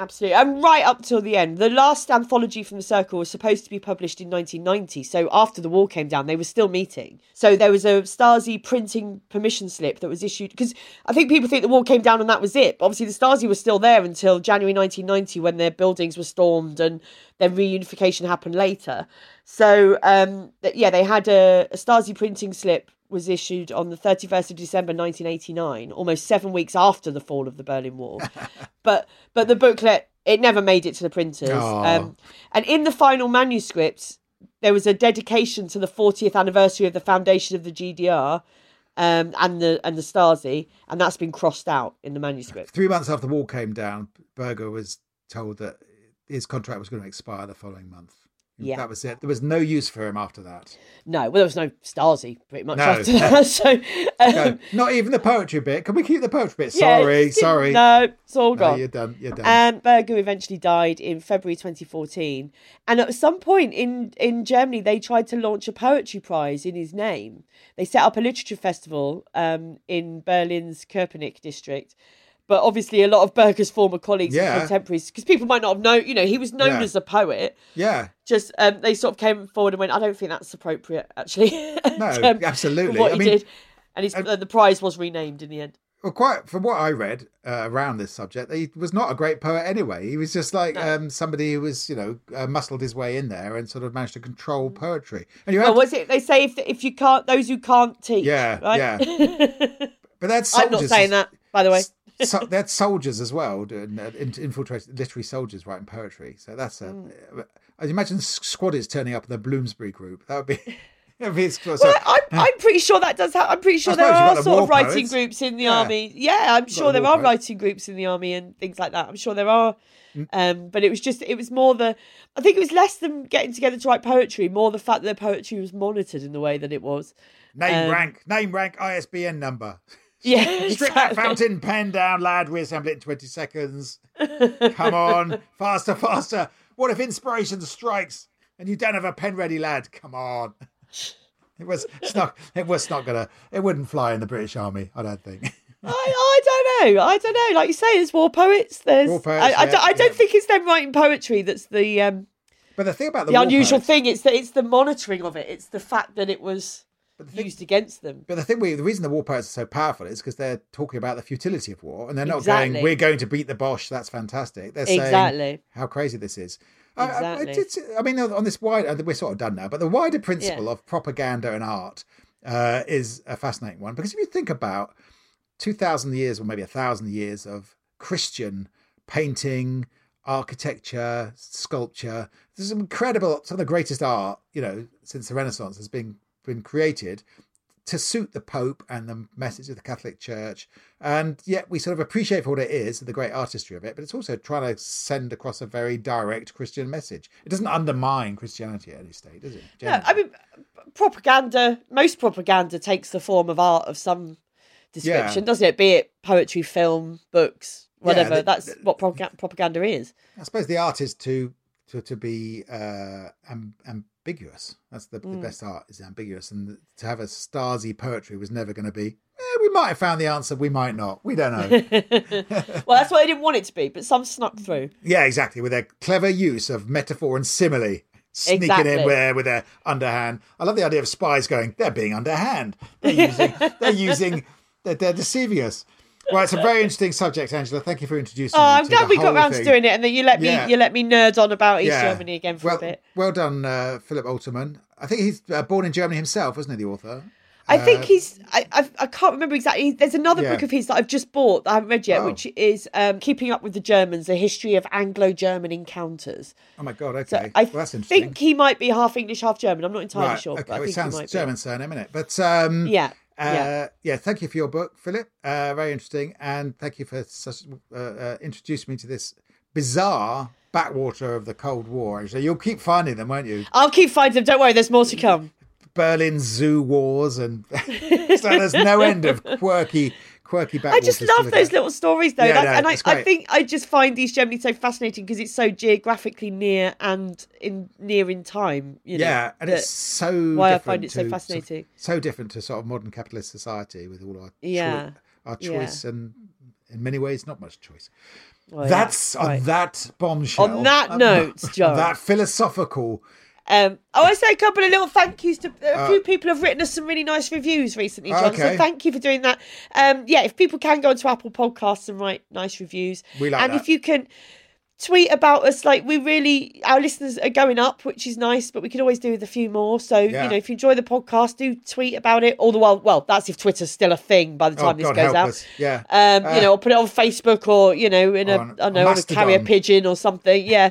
Absolutely. And right up till the end. The last anthology from the Circle was supposed to be published in 1990. So after the wall came down, they were still meeting. So there was a Stasi printing permission slip that was issued. Because I think people think the wall came down and that was it. But obviously, the Stasi was still there until January 1990 when their buildings were stormed and their reunification happened later. So, um, yeah, they had a, a Stasi printing slip was issued on the 31st of December 1989, almost seven weeks after the fall of the Berlin Wall. <laughs> but but the booklet it never made it to the printers. Um, and in the final manuscripts, there was a dedication to the 40th anniversary of the foundation of the GDR. Um, and the and the Stasi, and that's been crossed out in the manuscript. Three months after the wall came down, Berger was told that his contract was going to expire the following month. Yeah. that was it. There was no use for him after that. No, well, there was no Stasi pretty much No. after that. <laughs> So, um, No, not even the poetry bit. Can we keep the poetry bit? Sorry, it's- sorry. No, it's all No, gone. you're done. You're done. And Berger eventually died in February 2014. And at some point in, in Germany, they tried to launch a poetry prize in his name. They set up a literature festival um, in Berlin's Köpenick district. But obviously, a lot of Berger's former colleagues Yeah. and contemporaries, because people might not have known, you know, he was known Yeah. as a poet. yeah, Just um, they sort of came forward and went, I don't think that's appropriate, actually. <laughs> no, um, absolutely. What I he mean, did. And his, uh, the prize was renamed in the end. well, quite from what I read uh, around this subject, he was not a great poet anyway. He was just like No. um, somebody who was, you know, uh, muscled his way in there and sort of managed to control poetry. And you Well, have, was it? They say if if you can't, those who can't teach. Yeah, right? yeah. <laughs> but that's I'm not saying that, by the way. So, <laughs> they had soldiers as well, doing, uh, infiltrated literary soldiers writing poetry. So that's a. Mm. I imagine s- squatters turning up in the Bloomsbury group. That would be <laughs> <laughs> If it's- so- Well, I'm, I'm pretty sure that does happen. I'm pretty sure there are sort of writing poets. groups in the Yeah. army. Yeah, I'm sure there are poets. writing groups in the army and things like that. I'm sure there are. Mm. Um, but it was just, it was more the, I think it was less than getting together to write poetry, more the fact that their poetry was monitored in the way that it was. name um, rank, name rank, ISBN number. Yeah, Strip that fountain pen down, lad. We assemble it in 20 seconds. Come on. <laughs> Faster, faster. What if inspiration strikes and you don't have a pen ready, lad? Come on. It was it's not it was not gonna it wouldn't fly in the British Army, I don't think. I, I don't know. I don't know. Like you say, there's war poets. There's. War poets, I, I, yeah, don't, I don't yeah. think it's them writing poetry that's the um, But the thing about the, the unusual poets- thing. It's that it's the monitoring of it. It's the fact that it was the thing- used against them. But the thing we, the reason the war poets are so powerful is because they're talking about the futility of war, and they're not Exactly. going, "We're going to beat the Boche." That's fantastic. They're saying Exactly. how crazy this is. I- I- Exactly. it's- I mean, on this wide, we're sort of done now, but the wider principle Yeah. of propaganda and art uh, is a fascinating one because if you think about two thousand years or maybe a thousand years of Christian painting, architecture, sculpture, this is incredible. Some of the greatest art, you know, since the Renaissance has been been created to suit the Pope and the message of the Catholic Church. And yet we sort of appreciate for what it is, the great artistry of it, but it's also trying to send across a very direct Christian message. It doesn't undermine Christianity at any state, does it? No, I mean, propaganda. Most propaganda takes the form of art of some description, Yeah. doesn't it? Be it poetry, film, books, whatever. the- That's what propaganda is. I suppose the art is to to, to be uh, am, ambiguous. That's the, Mm. the best art is ambiguous, and to have a Stasi poetry was never going to be. Eh, we might have found the answer, we might not. We don't know. <laughs> well, that's what I didn't want it to be, but some snuck through. Yeah, exactly. With their clever use of metaphor and simile, sneaking Exactly. in there with their underhand. I love the idea of spies going. They're being underhand. They're using. they're using. They're, they're deceiving us. Well, it's a very interesting subject, Angela. Thank you for introducing. Oh, I'm glad we got round thing. to doing it, and that you let me Yeah. you let me nerd on about East Yeah. Germany again for well, a bit. Well done, uh, Philip Oltermann. I think he's uh, born in Germany himself, wasn't he? The author. I think Uh, he's. I, I I can't remember exactly. There's another Yeah. book of his that I've just bought that I haven't read yet, Oh. which is um, "Keeping Up with the Germans: A History of Anglo-German Encounters." Oh my god. So Okay. I well, that's interesting. I think he might be half English, half German. I'm not entirely right. sure, okay. but I well, it think he sounds German surname, isn't it? But um. Yeah, yeah. yeah. thank you for your book, Philip. Uh, very interesting, and thank you for such, uh, uh, introducing me to this bizarre backwater of the Cold War. So you'll keep finding them, won't you? I'll keep finding them. Don't worry, there's more to come. Berlin Zoo wars, and <laughs> so there's no end of quirky, quirky I just love those little stories, though, Yeah, That's- no, and I, I think I just find these generally so fascinating because it's so geographically near and in near in time. You know, Yeah, and it's so why I find it so fascinating. So different to sort of modern capitalist society with all our Yeah. our Yeah. choice and in many ways not much choice. Oh, yeah. That's on that bombshell. On that um, note, John. <laughs> that philosophical. Um, I want to say a couple of little thank yous to a Uh, few people have written us some really nice reviews recently, John. Okay. So thank you for doing that. Um, yeah, if people can go onto Apple Podcasts and write nice reviews, We like and that. if you can tweet about us, like we really our listeners are going up, which is nice, but we could always do with a few more. So Yeah. you know, if you enjoy the podcast, do tweet about it. All the while, well, that's if Twitter's still a thing by the Oh time this God, goes out. us! Yeah, Um, Uh, you know, or put it on Facebook or you know, in a on- I don't know, on a carrier pigeon or something. Yeah.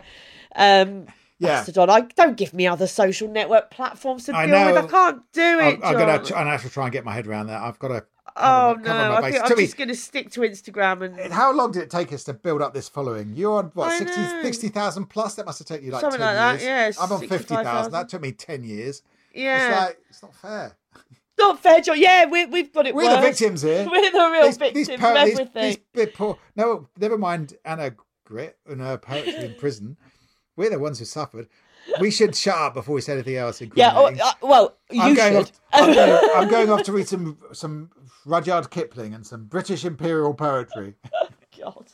Um, Yeah. Mastodon. I don't give me other social network platforms to I deal with. I can't do it. I'm, gonna. John. I'm gonna have to try and get my head around that. I've got oh, to. oh no, I think I'm To just going to stick to Instagram and How long did it take us to build up this following? You're on what I 60 60,000 plus? That must have taken you like Something 10 like that, years. yeah, I'm on 50,000. That took me 10 years. yeah, It's like, it's not fair. not fair, John. Yeah, we, we've got it. We're the victims here. <laughs> We're the real victims po- of these- everything. these bit poor. No, never mind Anna Grit and her poetry in prison. We're the ones who suffered. We should shut up before we say anything else. yeah. Oh, uh, well, you I'm going, should. off, I'm, going, <laughs> I'm going off to read some some Rudyard Kipling and some British imperial poetry. God.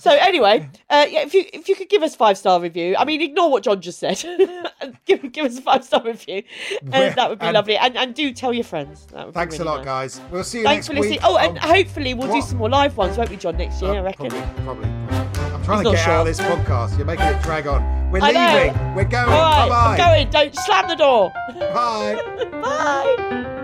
so anyway, uh, yeah, if you if you could give us five star review, I mean, ignore what John just said, <laughs> give give us a five star review, and that would be and- lovely. And and do tell your friends. That would be Thanks really a lot, nice. guys. We'll see you Thanks next for listening. week. Oh, and Oh, hopefully we'll do some more live ones, won't we, John, next year? I uh, reckon. Probably, probably. I'm trying He's to get out of sure. this podcast. You're making it drag on. We're leaving. We're going. All right, Bye I'm going. Don't slam the door. Bye. <laughs> Bye.